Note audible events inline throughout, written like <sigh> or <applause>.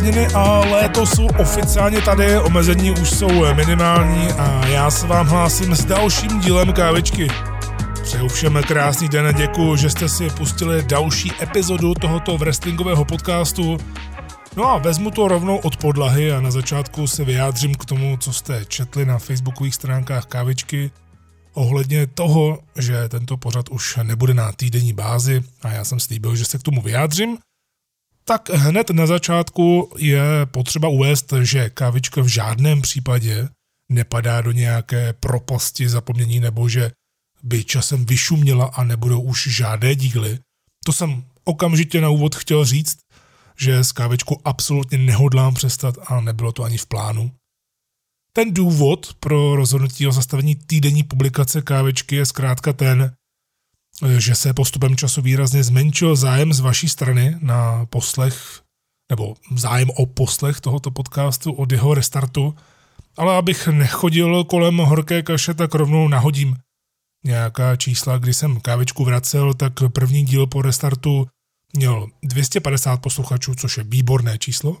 prázdniny a léto jsou oficiálně tady, omezení už jsou minimální a já se vám hlásím s dalším dílem kávičky. Přeju všem krásný den, děkuji, že jste si pustili další epizodu tohoto wrestlingového podcastu. No a vezmu to rovnou od podlahy a na začátku se vyjádřím k tomu, co jste četli na facebookových stránkách kávičky ohledně toho, že tento pořad už nebude na týdenní bázi a já jsem slíbil, že se k tomu vyjádřím – tak hned na začátku je potřeba uvést, že kávička v žádném případě nepadá do nějaké propasti zapomnění nebo že by časem vyšuměla a nebudou už žádné díly. To jsem okamžitě na úvod chtěl říct, že s kávičkou absolutně nehodlám přestat a nebylo to ani v plánu. Ten důvod pro rozhodnutí o zastavení týdenní publikace kávečky je zkrátka ten, že se postupem času výrazně zmenšil zájem z vaší strany na poslech, nebo zájem o poslech tohoto podcastu od jeho restartu, ale abych nechodil kolem horké kaše, tak rovnou nahodím nějaká čísla. Když jsem kávičku vracel, tak první díl po restartu měl 250 posluchačů, což je výborné číslo.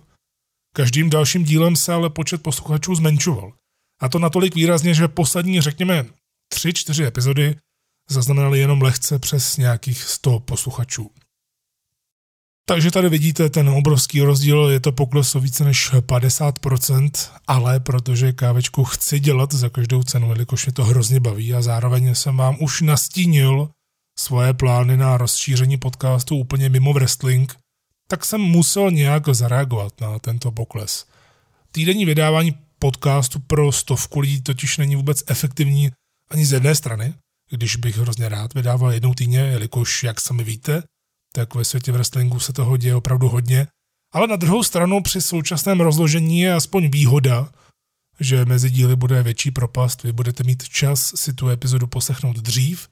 Každým dalším dílem se ale počet posluchačů zmenšoval. A to natolik výrazně, že poslední, řekněme, 3-4 epizody zaznamenali jenom lehce přes nějakých 100 posluchačů. Takže tady vidíte ten obrovský rozdíl, je to pokles o více než 50%, ale protože kávečku chci dělat za každou cenu, jelikož mě to hrozně baví a zároveň jsem vám už nastínil svoje plány na rozšíření podcastu úplně mimo wrestling, tak jsem musel nějak zareagovat na tento pokles. Týdenní vydávání podcastu pro stovku lidí totiž není vůbec efektivní ani z jedné strany, když bych hrozně rád vydával jednou týdně, jelikož, jak sami víte, tak ve světě wrestlingu se toho děje opravdu hodně. Ale na druhou stranu při současném rozložení je aspoň výhoda, že mezi díly bude větší propast, vy budete mít čas si tu epizodu poslechnout dřív,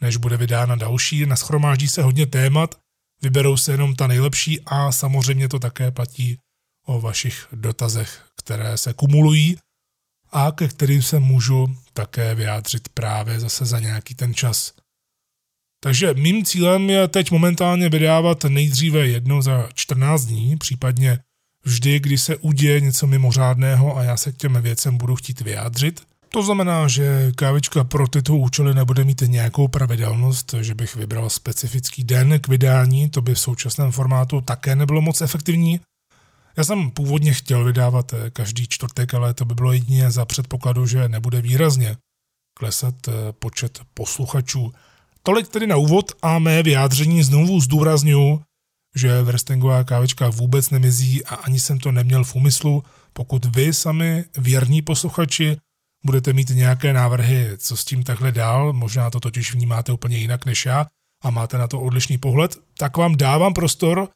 než bude vydána další, naschromáždí se hodně témat, vyberou se jenom ta nejlepší a samozřejmě to také platí o vašich dotazech, které se kumulují a ke kterým se můžu také vyjádřit právě zase za nějaký ten čas. Takže mým cílem je teď momentálně vydávat nejdříve jednou za 14 dní, případně vždy, kdy se uděje něco mimořádného a já se k těm věcem budu chtít vyjádřit. To znamená, že kávička pro tyto účely nebude mít nějakou pravidelnost, že bych vybral specifický den k vydání, to by v současném formátu také nebylo moc efektivní, já jsem původně chtěl vydávat eh, každý čtvrtek, ale to by bylo jedině za předpokladu, že nebude výrazně klesat eh, počet posluchačů. Tolik tedy na úvod a mé vyjádření znovu zdůraznuju, že wrestlingová kávečka vůbec nemizí a ani jsem to neměl v úmyslu. Pokud vy sami, věrní posluchači, budete mít nějaké návrhy, co s tím takhle dál, možná to totiž vnímáte úplně jinak než já a máte na to odlišný pohled, tak vám dávám prostor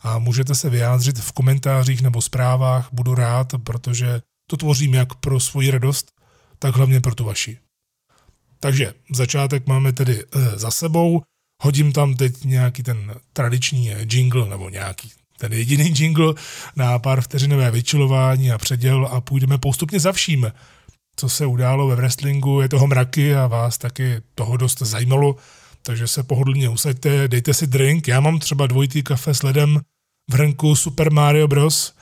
a můžete se vyjádřit v komentářích nebo zprávách, budu rád, protože to tvořím jak pro svoji radost, tak hlavně pro tu vaši. Takže začátek máme tedy e, za sebou, hodím tam teď nějaký ten tradiční jingle, nebo nějaký ten jediný <laughs> jingle na pár vteřinové vyčilování a předěl a půjdeme postupně za vším, co se událo ve wrestlingu, je toho mraky a vás taky toho dost zajímalo, takže se pohodlně usaďte, dejte si drink, já mám třeba dvojitý kafe s ledem v hrnku Super Mario Bros.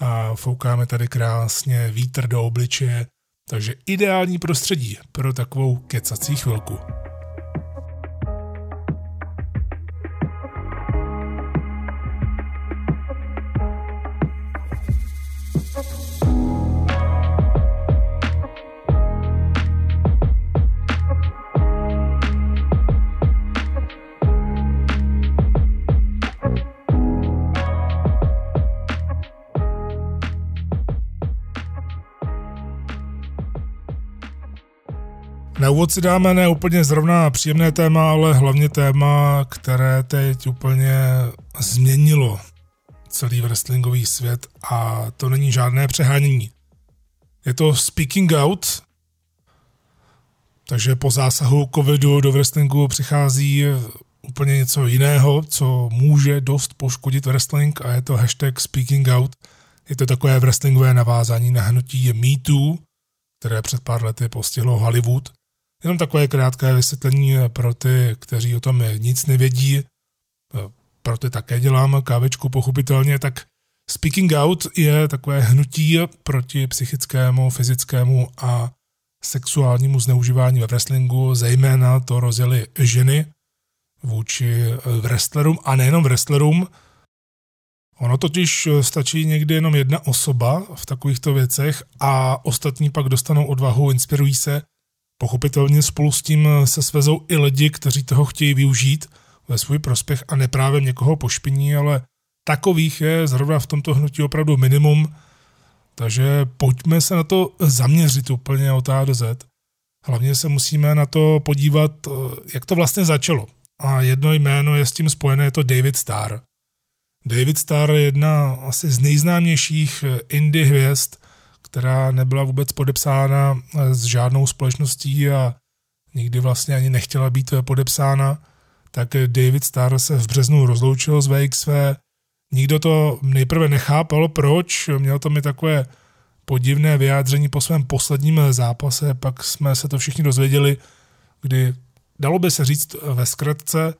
a foukáme tady krásně vítr do obličeje, takže ideální prostředí pro takovou kecací chvilku. Na úvod si dáme ne úplně zrovna příjemné téma, ale hlavně téma, které teď úplně změnilo celý wrestlingový svět a to není žádné přehánění. Je to Speaking Out, takže po zásahu covidu do wrestlingu přichází úplně něco jiného, co může dost poškodit wrestling a je to hashtag Speaking Out. Je to takové wrestlingové navázání na hnutí MeToo, které před pár lety postihlo Hollywood. Jenom takové krátké vysvětlení pro ty, kteří o tom nic nevědí. Pro ty také dělám kávečku pochopitelně, tak Speaking Out je takové hnutí proti psychickému, fyzickému a sexuálnímu zneužívání ve wrestlingu, zejména to rozjeli ženy vůči wrestlerům a nejenom wrestlerům. Ono totiž stačí někdy jenom jedna osoba v takovýchto věcech a ostatní pak dostanou odvahu, inspirují se. Pochopitelně spolu s tím se svezou i lidi, kteří toho chtějí využít ve svůj prospěch a neprávě někoho pošpiní, ale takových je zrovna v tomto hnutí opravdu minimum, takže pojďme se na to zaměřit úplně od A do Z. Hlavně se musíme na to podívat, eh, jak to vlastně začalo. A jedno jméno je s tím spojené, je to David Starr. David Starr je jedna asi z nejznámějších eh, indie hvězd, která nebyla vůbec podepsána eh, s žádnou společností a nikdy vlastně ani nechtěla být podepsána, tak David Starr se v březnu rozloučil z VXV, Nikdo to nejprve nechápal, proč, měl to mi takové podivné vyjádření po svém posledním zápase, pak jsme se to všichni dozvěděli, kdy dalo by se říct ve zkratce,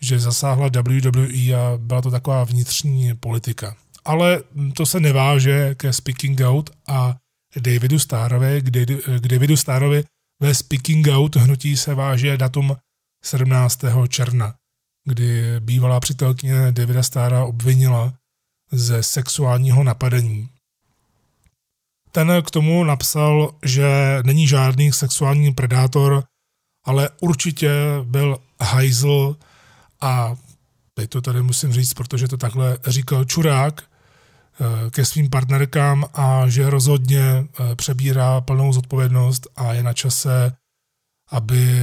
že zasáhla WWE a byla to taková vnitřní politika. Ale to se neváže ke Speaking Out a Davidu Starovi, k Davidu Starovi ve Speaking Out hnutí se váže datum 17. června kdy bývalá přítelkyně Davida Stára obvinila ze sexuálního napadení. Ten k tomu napsal, že není žádný sexuální predátor, ale určitě byl hajzl a teď to tady musím říct, protože to takhle říkal Čurák ke svým partnerkám a že rozhodně eh, přebírá plnou zodpovědnost a je na čase, aby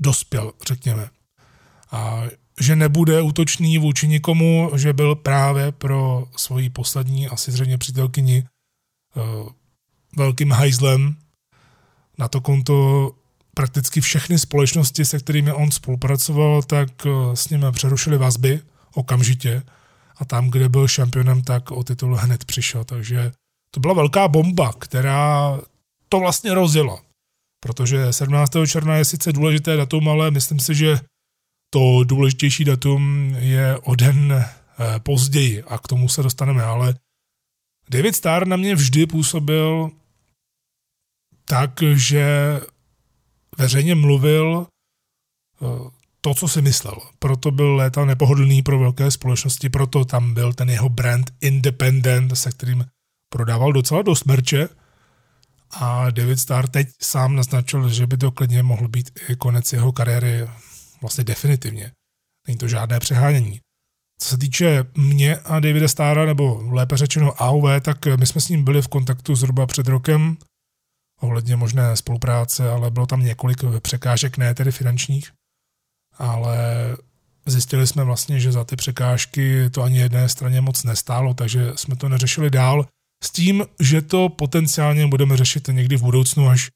dospěl, řekněme a že nebude útočný vůči nikomu, že byl právě pro svoji poslední, asi zřejmě přítelkyni, uh, velkým hajzlem. Na to konto prakticky všechny společnosti, se kterými on spolupracoval, tak s ním přerušili vazby okamžitě a tam, kde byl šampionem, tak o titul hned přišel. Takže to byla velká bomba, která to vlastně rozjela. Protože 17. června je sice důležité datum, ale myslím si, že to důležitější datum je o den eh, později a k tomu se dostaneme, ale David Starr na mě vždy působil tak, že veřejně mluvil eh, to, co si myslel. Proto byl léta nepohodlný pro velké společnosti, proto tam byl ten jeho brand Independent, se kterým prodával docela dost merče. A David Starr teď sám naznačil, že by to klidně mohl být i konec jeho kariéry vlastně definitivně. Není to žádné přehánění. Co se týče mě a Davida Stára, nebo lépe řečeno AOV, tak my jsme s ním byli v kontaktu zhruba před rokem ohledně možné spolupráce, ale bylo tam několik překážek, ne tedy finančních, ale zjistili jsme vlastně, že za ty překážky to ani jedné straně moc nestálo, takže jsme to neřešili dál s tím, že to potenciálně budeme řešit někdy v budoucnu, až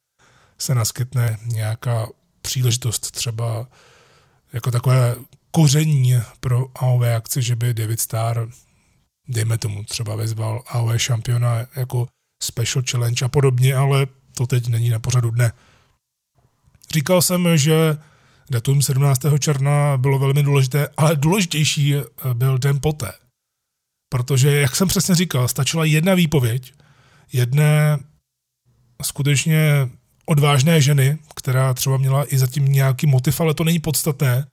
se naskytne nějaká příležitost třeba jako takové koření pro AOV akci, že by David Starr, dejme tomu, třeba vyzval AOV šampiona jako special challenge a podobně, ale to teď není na pořadu dne. Říkal jsem, že datum 17. června bylo velmi důležité, ale důležitější byl den poté. Protože, jak jsem přesně říkal, stačila jedna výpověď jedné skutečně odvážné ženy, která třeba měla i zatím nějaký motiv, ale to není podstatné.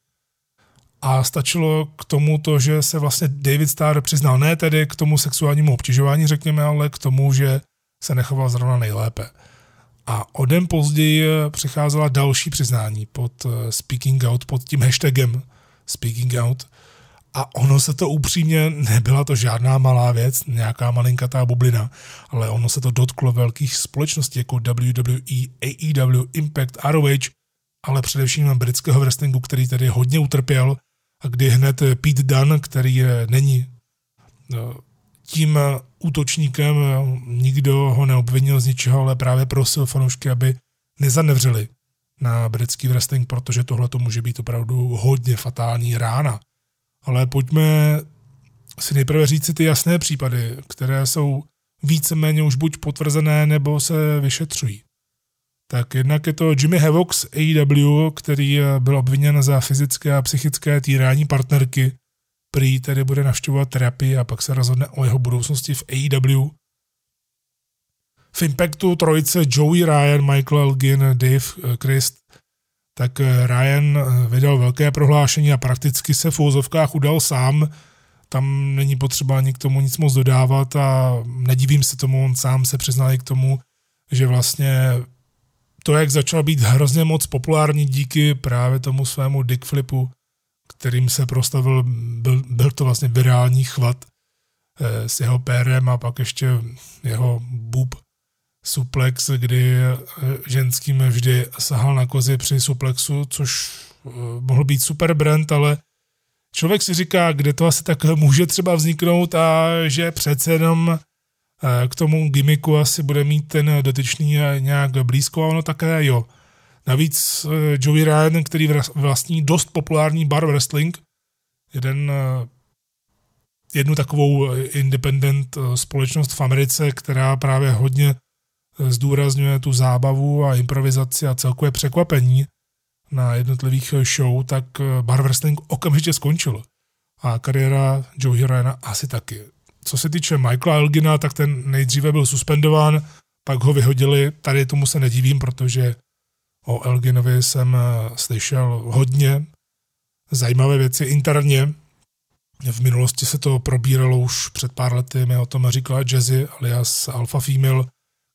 A stačilo k tomu to, že se vlastně David Starr přiznal ne tedy k tomu sexuálnímu obtěžování, řekněme, ale k tomu, že se nechoval zrovna nejlépe. A o den později přicházela další přiznání pod eh, Speaking Out, pod tím hashtagem Speaking Out. A ono se to upřímně, nebyla to žádná malá věc, nějaká malinkatá bublina, ale ono se to dotklo velkých společností jako WWE, AEW, Impact, ROH, ale především britského wrestlingu, který tedy hodně utrpěl a kdy hned Pete Dunn, který není no, tím útočníkem, nikdo ho neobvinil z ničeho, ale právě prosil fanoušky, aby nezanevřeli na britský wrestling, protože tohle to může být opravdu hodně fatální rána. Ale pojďme si nejprve říct si ty jasné případy, které jsou víceméně už buď potvrzené, nebo se vyšetřují. Tak jednak je to Jimmy Havoc AEW, který byl obviněn za fyzické a psychické týrání partnerky prý tedy bude navštěvovat terapii a pak se rozhodne o jeho budoucnosti v AEW. V Impactu trojice Joey Ryan, Michael Elgin, Dave eh, Christ, tak eh, Ryan eh, vydal velké prohlášení a prakticky se v úzovkách udal sám. Tam není potřeba ani k tomu nic moc dodávat a nedivím se tomu, on sám se přiznal i k tomu, že vlastně to, jak začal být hrozně moc populární díky právě tomu svému dickflipu, kterým se prostavil, byl, byl to vlastně virální chvat eh, s jeho pérem a pak ještě jeho bub suplex, kdy eh, ženským vždy sahal na kozy při suplexu, což eh, mohl být super brand, ale člověk si říká, kde to asi tak může třeba vzniknout a že přece jenom k tomu gimmicku asi bude mít ten dotyčný nějak blízko a ono také jo. Navíc eh, Joey Ryan, který vlastní dost populární bar wrestling, jeden, eh, jednu takovou eh, independent společnost v Americe, která právě hodně zdůrazňuje tu zábavu a improvizaci a celkové překvapení na jednotlivých show, tak bar wrestling okamžitě skončil. A kariéra Joey Ryana asi taky. Co se týče Michaela Elgina, tak ten nejdříve byl suspendován, pak ho vyhodili. Tady tomu se nedivím, protože O Elginovi jsem eh, slyšel hodně zajímavé věci interně. V minulosti se to probíralo už před pár lety, mi o tom říkala Jazzy alias Alpha Female,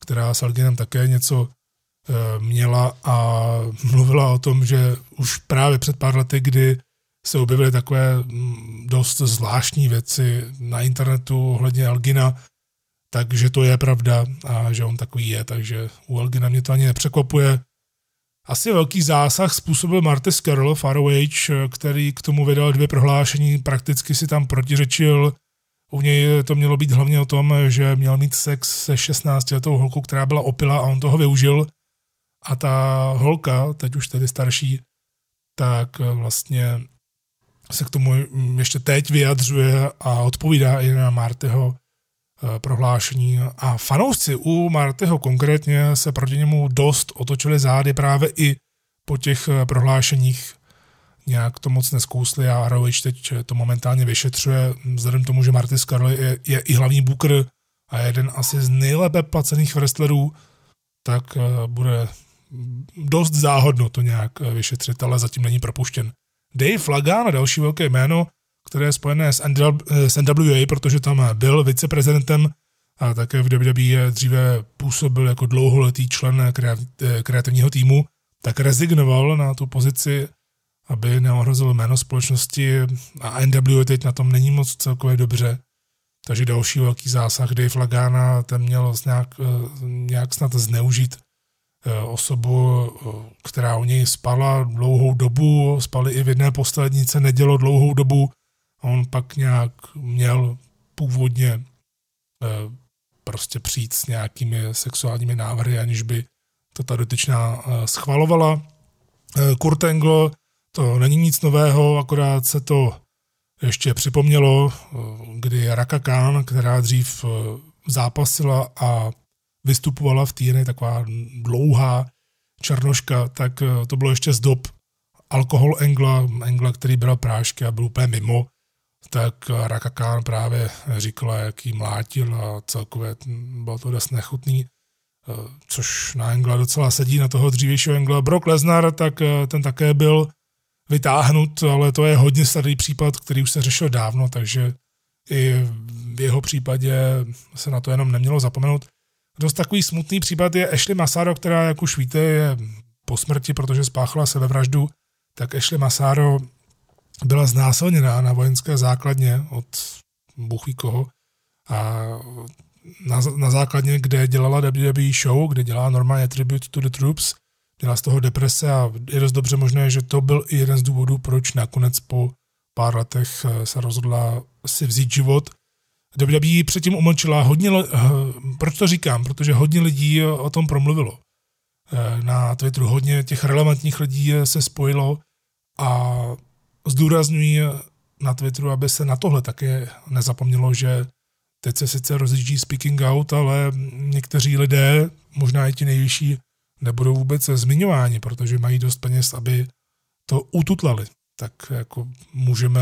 která s Elginem také něco eh, měla a <laughs> mluvila o tom, že už právě před pár lety, kdy se objevily takové mm, dost zvláštní věci na internetu ohledně Elgina, takže to je pravda a že on takový je, takže u Elgina mě to ani nepřekvapuje. Asi velký zásah způsobil Marty Carroll ROH, který k tomu vydal dvě prohlášení, prakticky si tam protiřečil. U něj to mělo být hlavně o tom, že měl mít sex se 16 letou holkou, která byla opila a on toho využil. A ta holka, teď už tedy starší, tak vlastně se k tomu ještě teď vyjadřuje a odpovídá i na Martyho prohlášení. A fanoušci u Martyho konkrétně se proti němu dost otočili zády právě i po těch eh, prohlášeních. Nějak to moc neskousli a ROH teď to momentálně vyšetřuje, vzhledem tomu, že Marty Scarlett je, je i hlavní booker a jeden asi z nejlépe placených wrestlerů, tak eh, bude dost záhodno to nějak vyšetřit, ale zatím není propuštěn. Dave Lagan, další velké jméno, které je spojené s, s NWA, protože tam byl viceprezidentem a také v WWE dříve působil jako dlouholetý člen kreativního týmu, tak rezignoval na tu pozici, aby neohrozil jméno společnosti a NWA teď na tom není moc celkově dobře. Takže další velký zásah Dave Lagana, ten měl nějak, nějak snad zneužít eh, osobu, která u něj spala dlouhou dobu, spali i v jedné poslednice, nedělo dlouhou dobu, on pak nějak měl původně eh, prostě přijít s nějakými sexuálními návrhy, aniž by to ta dotyčná eh, schvalovala. Eh, Kurt Angle, to není nic nového, akorát se to ještě připomnělo, kdy Raka Khan, která dřív zápasila a vystupovala v týdne taková dlouhá černoška, tak to bylo ještě z dob alkohol Engla, Engla, který byl prášky a byl úplně mimo tak Raka Khan právě říkala, jak jí mlátil a celkově bylo to dost nechutný, eh, což na Engla docela sedí, na toho dřívějšího Engla. Brock Lesnar, tak eh, ten také byl vytáhnut, ale to je hodně starý případ, který už se řešil dávno, takže i v jeho případě se na to jenom nemělo zapomenout. Dost takový smutný případ je Ashley Masaro, která, jak už víte, je po smrti, protože spáchala sebevraždu, tak Ashley Masaro byla znásilněná na vojenské základně od buchví koho a na, na základně, kde dělala WWE show, kde dělala normálně Tribute to the Troops, měla z toho deprese a je dost dobře možné, že to byl i jeden z důvodů, proč nakonec po pár letech eh, se rozhodla si vzít život. WWE předtím umlčila hodně, eh, proč to říkám, protože hodně lidí o tom promluvilo. Eh, na Twitteru hodně těch relevantních lidí se spojilo a zdůrazňují na Twitteru, aby se na tohle také nezapomnělo, že teď se sice rozjíždí speaking out, ale někteří lidé, možná i ti nejvyšší, nebudou vůbec zmiňováni, protože mají dost peněz, aby to ututlali. Tak jako můžeme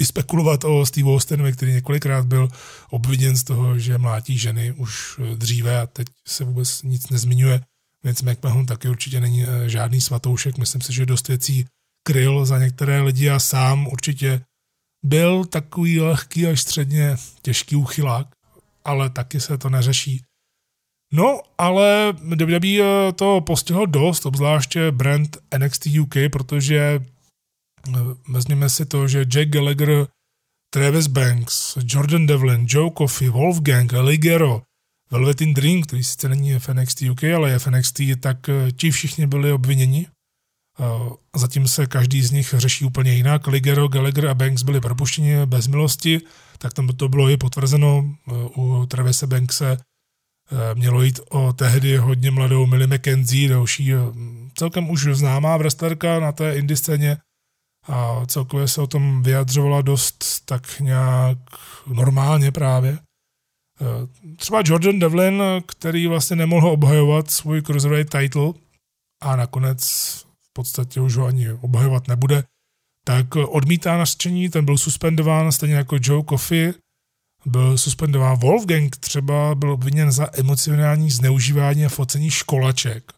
i spekulovat o Steve Austinovi, který několikrát byl obviněn z toho, že mlátí ženy už dříve a teď se vůbec nic nezmiňuje. Vince McMahon taky určitě není eh, žádný svatoušek, myslím si, že dost věcí kryl za některé lidi a sám určitě byl takový lehký až středně těžký uchylák, ale taky se to neřeší. No, ale WWE to postihlo dost, obzvláště brand NXT UK, protože eh, vezměme si to, že Jack Gallagher, Travis Banks, Jordan Devlin, Joe Coffey, Wolfgang, Ligero, Velvetin Dream, který sice není v NXT UK, ale je v NXT, tak eh, ti všichni byli obviněni. Zatím se každý z nich řeší úplně jinak. Ligero, Gallagher a Banks byli propuštěni bez milosti, tak tam to bylo i potvrzeno u Travise Bankse Eh, mělo jít o tehdy hodně mladou Millie McKenzie, další eh, celkem už známá wrestlerka na té indie scéně a celkově se o tom vyjadřovala dost tak nějak normálně právě. Eh, třeba Jordan Devlin, který vlastně nemohl obhajovat svůj cruiserweight title a nakonec podstatě už ho ani obhajovat nebude, tak odmítá nařčení, ten byl suspendován stejně jako Joe Coffey, byl suspendován. Wolfgang třeba byl obviněn za emocionální zneužívání a focení školaček,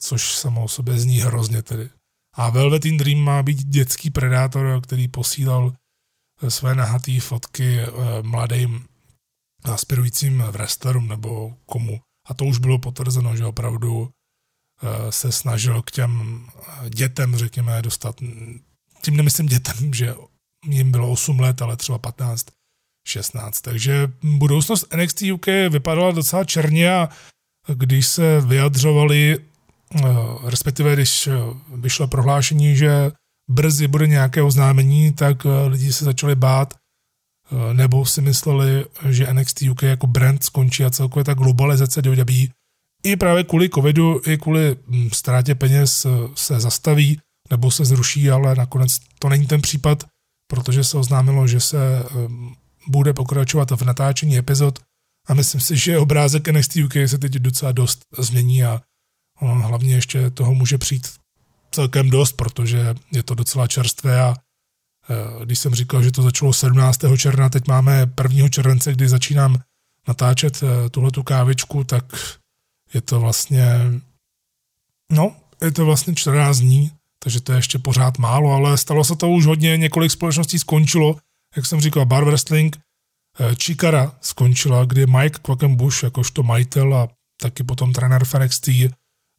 což samo o sobě zní hrozně tedy. A Velvet in Dream má být dětský predátor, který posílal eh, své nahatý fotky eh, mladým aspirujícím wrestlerům nebo komu. A to už bylo potvrzeno, že opravdu se snažil k těm dětem, řekněme, dostat, tím nemyslím dětem, <laughs> že jim bylo 8 let, ale třeba 15, 16. Takže budoucnost NXT UK vypadala docela černě a když se vyjadřovali, eh, respektive když vyšlo prohlášení, že brzy bude nějaké oznámení, tak eh, lidi se začali bát, eh, nebo si mysleli, že NXT UK jako brand skončí a celkově ta globalizace WWE i právě kvůli covidu, i kvůli hm, ztrátě peněz se zastaví nebo se zruší, ale nakonec to není ten případ, protože se oznámilo, že se bude pokračovat v natáčení epizod a myslím si, že obrázek NXT UK se teď docela dost změní a hlavně ještě toho může přijít celkem dost, protože je to docela čerstvé a e, když jsem říkal, že to začalo 17. června, teď máme 1. července, kdy začínám natáčet e, tuhletu kávičku, tak je to vlastně, no, je to vlastně 14 dní, takže to je ještě pořád málo, ale stalo se to už hodně, několik společností skončilo, jak jsem říkal, bar wrestling, eh, Chikara skončila, kdy Mike Quackenbush, jakožto majitel a taky potom trenér v NXT,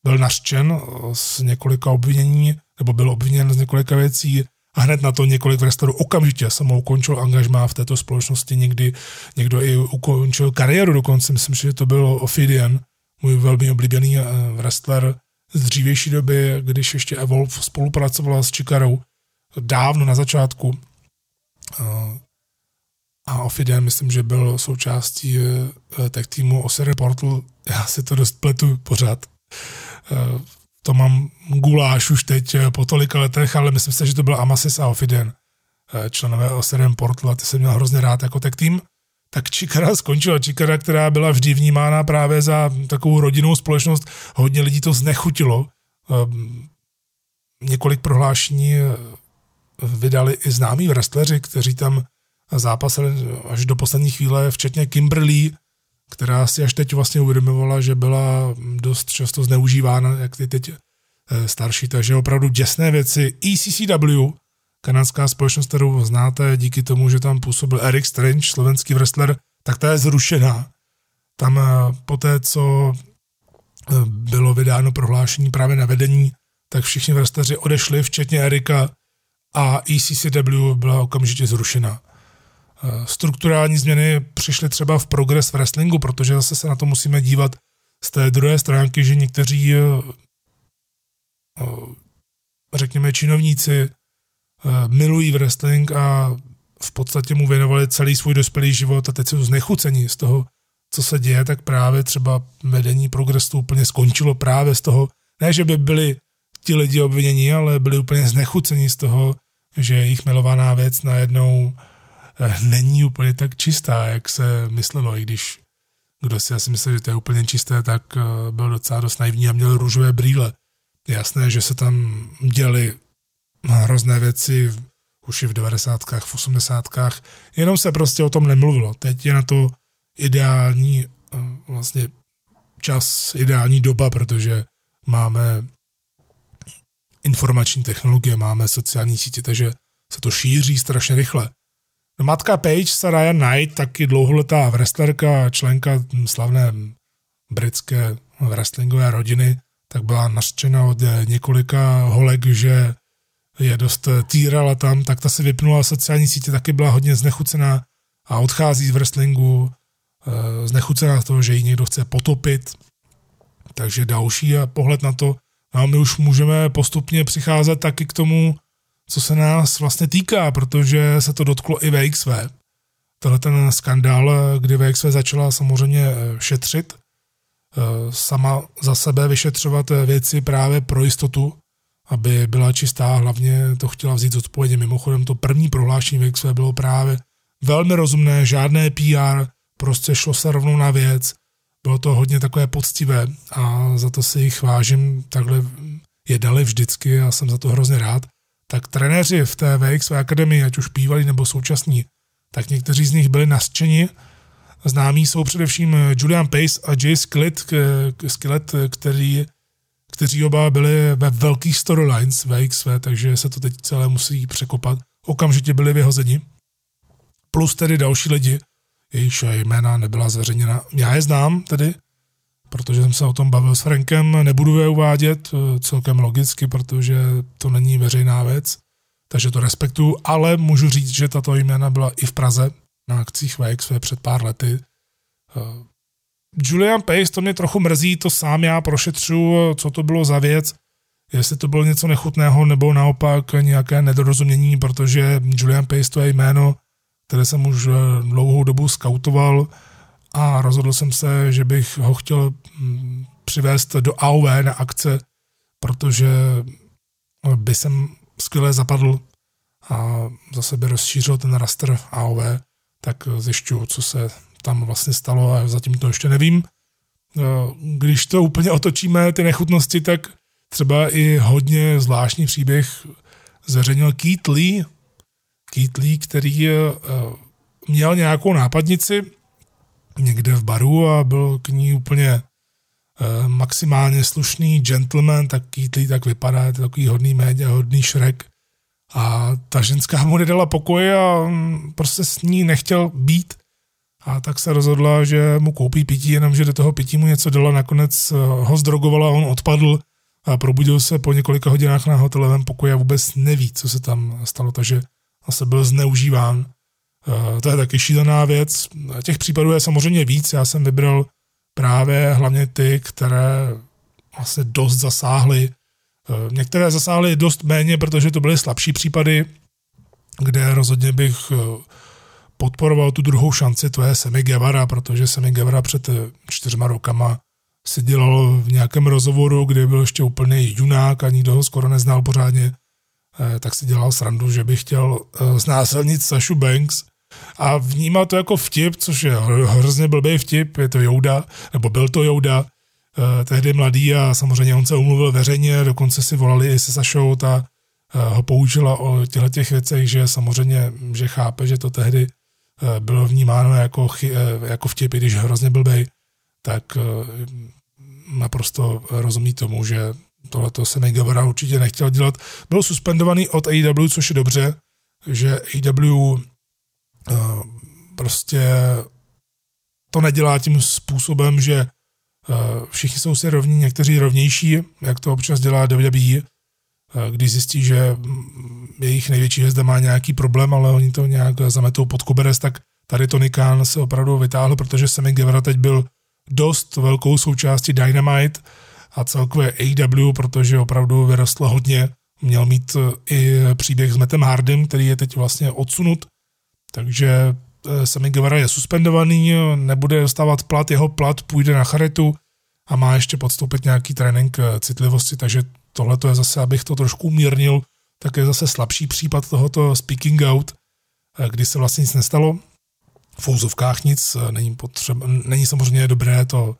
byl nařčen eh, z několika obvinění, nebo byl obviněn z několika věcí a hned na to několik wrestlerů okamžitě samo ukončil angažmá v této společnosti, někdy někdo i ukončil kariéru dokonce, myslím, že to byl Ophidian, můj velmi oblíbený eh, wrestler z dřívější doby, když ještě Evolve spolupracovala s Chikarou dávno na začátku, a Ofiden, myslím, že byl součástí eh, tak týmu Osere Portal. Já si to dost pletu pořád. Eh, to mám guláš už teď eh, po tolika letech, ale myslím si, že to byl Amasis a Ofiden, členové Oserem Portal a ty jsem měl hrozně rád jako tech tým. Tak Čikara skončila. Čikara, která byla vždy vnímána právě za takovou rodinnou společnost, hodně lidí to znechutilo. Několik prohlášení vydali i známí wrestleri, kteří tam zápasili až do poslední chvíle, včetně Kimberly, která si až teď vlastně uvědomovala, že byla dost často zneužívána, jak ty teď eh, starší, takže opravdu děsné věci. ECCW, kanadská společnost, kterou znáte díky tomu, že tam působil Eric Strange, slovenský wrestler, tak ta je zrušená. Tam eh, po té, co eh, bylo vydáno prohlášení právě na vedení, tak všichni wrestleri odešli, včetně Erika, a ECCW byla okamžitě zrušena. Eh, strukturální změny přišly třeba v progres wrestlingu, protože zase se na to musíme dívat z té druhé stránky, že někteří, řekněme, činovníci milují wrestling a v podstatě mu věnovali celý svůj dospělý život a teď jsou znechuceni z toho, co se děje, tak právě třeba vedení progresu úplně skončilo právě z toho, ne, že by byli ti lidi obviněni, ale byli úplně znechuceni z toho, že jejich milovaná věc najednou eh, není úplně tak čistá, jak se myslelo, i když kdo si asi myslel, že to je úplně čisté, tak eh, byl docela dost naivní a měl růžové brýle. Jasné, že se tam děly hrozné věci už i v 90. v 80. jenom se prostě o tom nemluvilo. Teď je na to ideální eh, vlastně čas, ideální doba, protože máme informační technologie, máme sociální sítě, takže se to šíří strašně rychle. No, matka Page, Sarah Knight, taky dlouholetá wrestlerka, členka slavné britské wrestlingové rodiny, tak byla nařčena od několika holek, že je dost týrala tam, tak ta se vypnula sociální sítě, taky byla hodně znechucená a odchází z wrestlingu, eh, znechucená z toho, že ji někdo chce potopit. Takže další pohled na to, no a my už můžeme postupně přicházet taky k tomu, co se nás vlastně týká, protože se to dotklo i VXV. Tohle ten skandál, kdy VXV začala samozřejmě šetřit, eh, sama za sebe vyšetřovat věci právě pro jistotu, aby byla čistá, hlavně to chtěla vzít zodpovědně. Mimochodem to první prohlášení VXV bylo právě velmi rozumné, žádné PR, prostě šlo se rovnou na věc, bylo to hodně takové poctivé a za to si jich vážím, takhle jednali vždycky a jsem za to hrozně rád tak trenéři v té VXV akademii, ať už bývalí nebo současní, tak někteří z nich byli nasčeni. Známí jsou především Julian Pace a Jay Skillet který, kteří oba byli ve velkých storylines VXV, takže se to teď celé musí překopat. Okamžitě byli vyhozeni. Plus tedy další lidi, jejichž jména nebyla zveřejněna. Já je znám tedy, protože jsem se o tom bavil s Frankem, nebudu je uvádět eh, celkem logicky, protože to není veřejná věc, takže to respektuju, ale můžu říct, že tato jména byla i v Praze na akcích VXV před pár lety. Eh, Julian Pace, to mě trochu mrzí, to sám já prošetřu, co to bylo za věc, jestli to bylo něco nechutného nebo naopak nějaké nedorozumění, protože Julian Pace to je jméno, které jsem už eh, dlouhou dobu skautoval, a rozhodl jsem se, že bych ho chtěl mm, přivést do AOV na akce, protože by jsem skvěle zapadl a zase by rozšířil ten raster AOV, tak zjišťuju, co se tam vlastně stalo a zatím to ještě nevím. Když to úplně otočíme, ty nechutnosti, tak třeba i hodně zvláštní příběh zveřejnil Keith Lee, Keith Lee, který eh, měl nějakou nápadnici, někde v baru a byl k ní úplně uh, maximálně slušný gentleman, tak Keatley tak vypadá, je to takový hodný média, hodný šrek. A ta ženská mu nedala pokoj a um, prostě s ní nechtěl být. A tak se rozhodla, že mu koupí pití, jenomže do toho pití mu něco dala, nakonec uh, ho zdrogovala, on odpadl a probudil se po několika hodinách na hotelovém pokoji a vůbec neví, co se tam stalo, takže zase byl zneužíván Eh, to je taky šílená věc. Těch případů je samozřejmě víc. Já jsem vybral právě hlavně ty, které vlastně dost zasáhly. Eh, některé zasáhly dost méně, protože to byly slabší případy, kde rozhodně bych eh, podporoval tu druhou šanci, to je Semi Guevara, protože Semi Guevara před čtyřma rokama si dělal v nějakém rozhovoru, kde byl ještě úplný junák a nikdo ho skoro neznal pořádně, tak si dělal srandu, že by chtěl znásilnit Sašu Banks. A vnímal to jako vtip, což je hrozně blbý vtip, je to Jouda, nebo byl to Jouda, eh, tehdy mladý a samozřejmě on se umluvil veřejně, dokonce si volali i se Sašou, ta eh, ho poučila o těchto těch věcech, že samozřejmě, že chápe, že to tehdy eh, bylo vnímáno jako, jako vtip, i když hrozně blbej, tak naprosto rozumí tomu, že tohleto se Guevara určitě nechtěl dělat. Byl suspendovaný od AEW, což je dobře, že AEW Eh, prostě to nedělá tím způsobem, že eh, všichni jsou si rovní, někteří rovnější, jak to občas dělá WWE, eh, když zjistí, že mm, jejich největší hvězda má nějaký problém, ale oni to nějak zametou pod koberec, tak tady Tony Khan se opravdu vytáhl, protože Sammy Guevara teď byl dost velkou součástí Dynamite a celkově AEW, protože opravdu vyrostl hodně. Měl mít i příběh s Metem Hardem, který je teď vlastně odsunut takže eh, Sammy Guevara je suspendovaný, nebude dostávat plat, jeho plat půjde na charitu a má ještě podstoupit nějaký trénink eh, citlivosti, takže tohle je zase, abych to trošku umírnil, tak je zase slabší případ tohoto speaking out, eh, kdy se vlastně nic nestalo. V fouzovkách nic, není, potřeba, není samozřejmě dobré to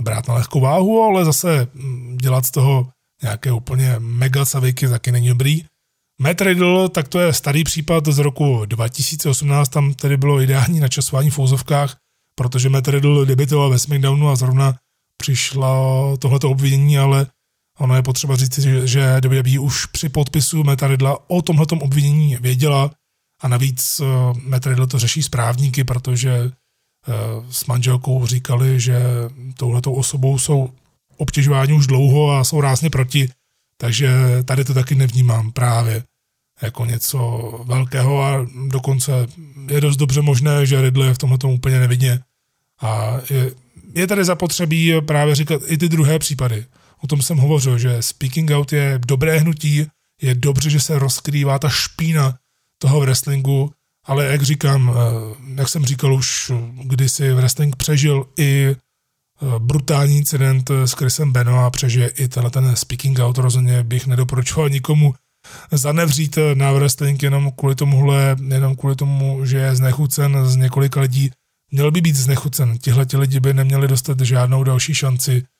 brát na lehkou váhu, ale zase hm, dělat z toho nějaké úplně mega saviky taky není dobrý. Matt Riddle, tak to je starý případ z roku 2018, tam tedy bylo ideální načasování v fouzovkách, protože Matt Riddle debitoval ve SmackDownu a zrovna přišlo tohleto obvinění, ale ono je potřeba říct, že, že WWE už při podpisu Meta Riddla o tomhletom obvinění věděla a navíc Matt Riddle to řeší správníky, protože uh, s manželkou říkali, že touhletou osobou jsou obtěžováni už dlouho a jsou rázně proti, takže tady to taky nevnímám právě jako něco velkého a dokonce je dost dobře možné, že Ridley je v tomhle úplně nevidně a je, je tady zapotřebí právě říkat i ty druhé případy. O tom jsem hovořil, že speaking out je dobré hnutí, je dobře, že se rozkrývá ta špína toho wrestlingu, ale jak říkám, eh, jak jsem říkal už kdysi, wrestling přežil i eh, brutální incident s Chrisem Beno a přežije i tenhle ten speaking out, rozhodně bych nedoporučoval nikomu zanevřít na wrestling jenom kvůli tomuhle, jenom kvůli tomu, že je znechucen z několika lidí, měl by být znechucen. Tihle lidi by neměli dostat žádnou další šanci, eh,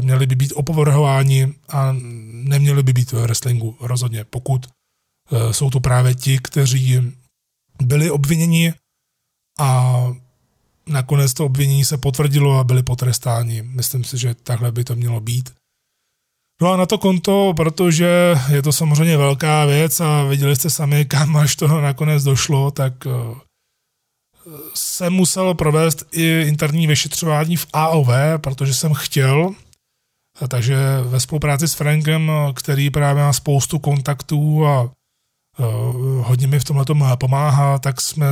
měli by být opovrhováni a neměli by být v wrestlingu rozhodně, pokud eh, jsou to právě ti, kteří byli obviněni a nakonec to obvinění se potvrdilo a byli potrestáni. Myslím si, že takhle by to mělo být. No a na to konto, protože je to samozřejmě velká věc a viděli jste sami, kam až to nakonec došlo, tak eh, jsem musel provést i interní vyšetřování v AOV, protože jsem chtěl, takže ve spolupráci s Frankem, který právě má spoustu kontaktů a eh, hodně mi v tomhle pomáhá, tak jsme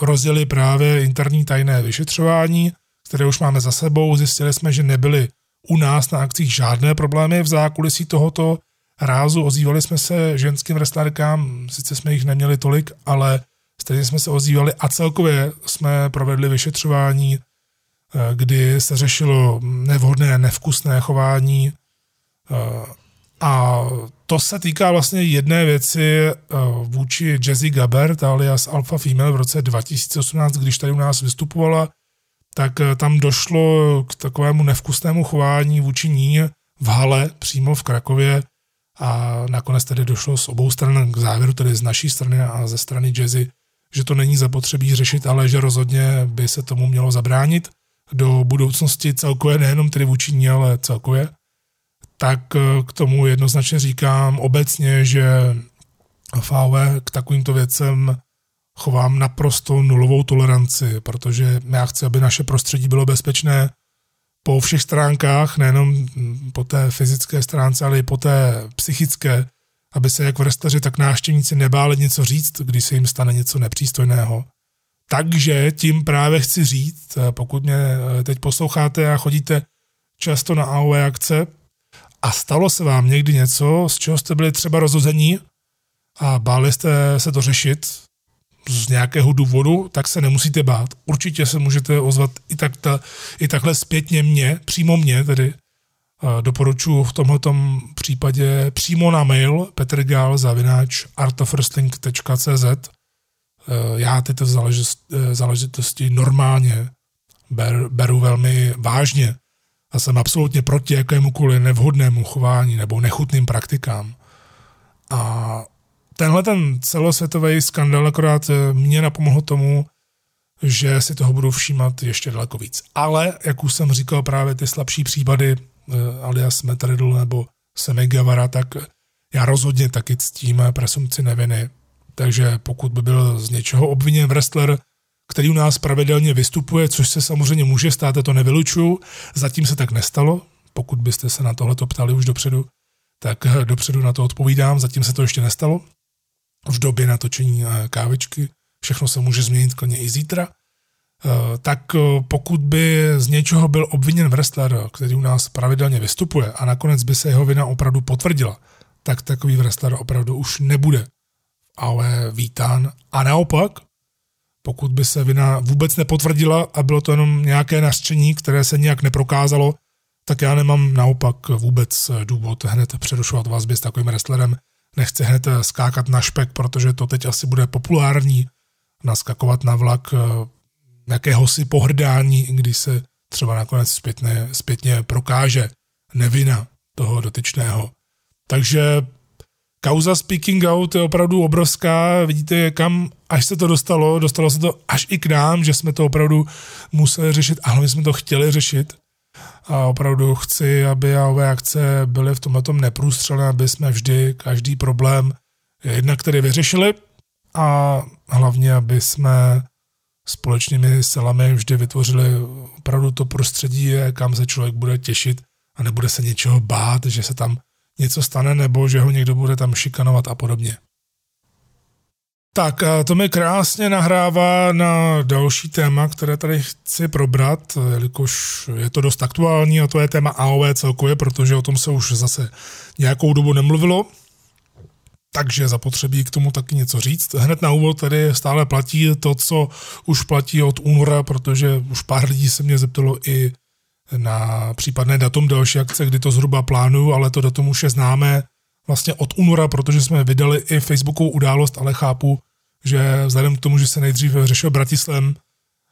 rozdělili právě interní tajné vyšetřování, které už máme za sebou. Zjistili jsme, že nebyly u nás na akcích žádné problémy v zákulisí tohoto rázu. Ozývali jsme se ženským wrestlerkám, sice jsme jich neměli tolik, ale stejně jsme se ozývali a celkově jsme provedli vyšetřování, eh, kdy se řešilo nevhodné, nevkusné chování eh, a to se týká vlastně jedné věci eh, vůči Jazzy Gabbert alias Alpha Female v roce 2018, když tady u nás vystupovala tak tam došlo k takovému nevkusnému chování vůči ní v hale přímo v Krakově a nakonec tedy došlo z obou stran k závěru, tedy z naší strany a ze strany Jazzy, že to není zapotřebí řešit, ale že rozhodně by se tomu mělo zabránit do budoucnosti celkově, nejenom tedy vůči ní, ale celkově. Tak eh, k tomu jednoznačně říkám obecně, že FAV k takovýmto věcem chovám naprosto nulovou toleranci, protože já chci, aby naše prostředí bylo bezpečné po všech stránkách, nejenom po té fyzické stránce, ale i po té psychické, aby se jak vrstaři, tak náštěvníci nebáli něco říct, když se jim stane něco nepřístojného. Takže tím právě chci říct, pokud mě teď posloucháte a chodíte často na AOE akce a stalo se vám někdy něco, z čeho jste byli třeba rozhození a báli jste se to řešit, z nějakého důvodu, tak se nemusíte bát. Určitě se můžete ozvat i, tak ta, i takhle zpětně mě, přímo mě tedy. Doporučuji v tomto případě přímo na mail petrgal.zavináč artofwrestling.cz e, Já tyto e, záležitosti normálně ber, beru velmi vážně a jsem absolutně proti jakémukoliv nevhodnému chování nebo nechutným praktikám. A tenhle ten celosvětový skandal akorát eh, mě napomohl tomu, že si toho budu všímat ještě daleko víc. Ale, jak už jsem říkal, právě ty slabší případy, eh, alias Metridl nebo Semigavara, tak já rozhodně taky ctím presumci neviny. Takže pokud by byl z něčeho obviněn wrestler, který u nás pravidelně vystupuje, což se samozřejmě může stát, to nevylučuju, zatím se tak nestalo, pokud byste se na tohle ptali už dopředu, tak eh, dopředu na to odpovídám, zatím se to ještě nestalo, v době natočení eh, kávičky, všechno se může změnit klidně i zítra, eh, tak eh, pokud by z něčeho byl obviněn wrestler, který u nás pravidelně vystupuje a nakonec by se jeho vina opravdu potvrdila, tak takový wrestler opravdu už nebude ale vítán. A naopak, pokud by se vina vůbec nepotvrdila a bylo to jenom nějaké nařčení, které se nějak neprokázalo, tak já nemám naopak vůbec důvod hned přerušovat vazby s takovým wrestlerem, nechci hned eh, skákat na špek, protože to teď asi bude populární, naskakovat na vlak eh, si pohrdání, když se třeba nakonec zpětně, zpětně prokáže nevina toho dotyčného. Takže kauza Speaking Out je opravdu obrovská, vidíte, kam až se to dostalo, dostalo se to až i k nám, že jsme to opravdu museli řešit a hlavně jsme to chtěli řešit. A opravdu chci, aby AOV akce byly v tomhle tom neprůstřelné, aby jsme vždy každý problém jednak který vyřešili a hlavně, aby jsme společnými silami vždy vytvořili opravdu to prostředí, kam se člověk bude těšit a nebude se něčeho bát, že se tam něco stane nebo že ho někdo bude tam šikanovat a podobně. Tak to mi krásně nahrává na další téma, které tady chci probrat, jelikož je to dost aktuální a to je téma AOV celkově, protože o tom se už zase nějakou dobu nemluvilo. Takže zapotřebí k tomu taky něco říct. Hned na úvod tady stále platí to, co už platí od února, protože už pár lidí se mě zeptalo i na případné datum další akce, kdy to zhruba plánuju, ale to datum už je známé vlastně od února, protože jsme vydali i Facebookovou událost, ale chápu, že vzhledem k tomu, že se nejdřív řešil Bratislem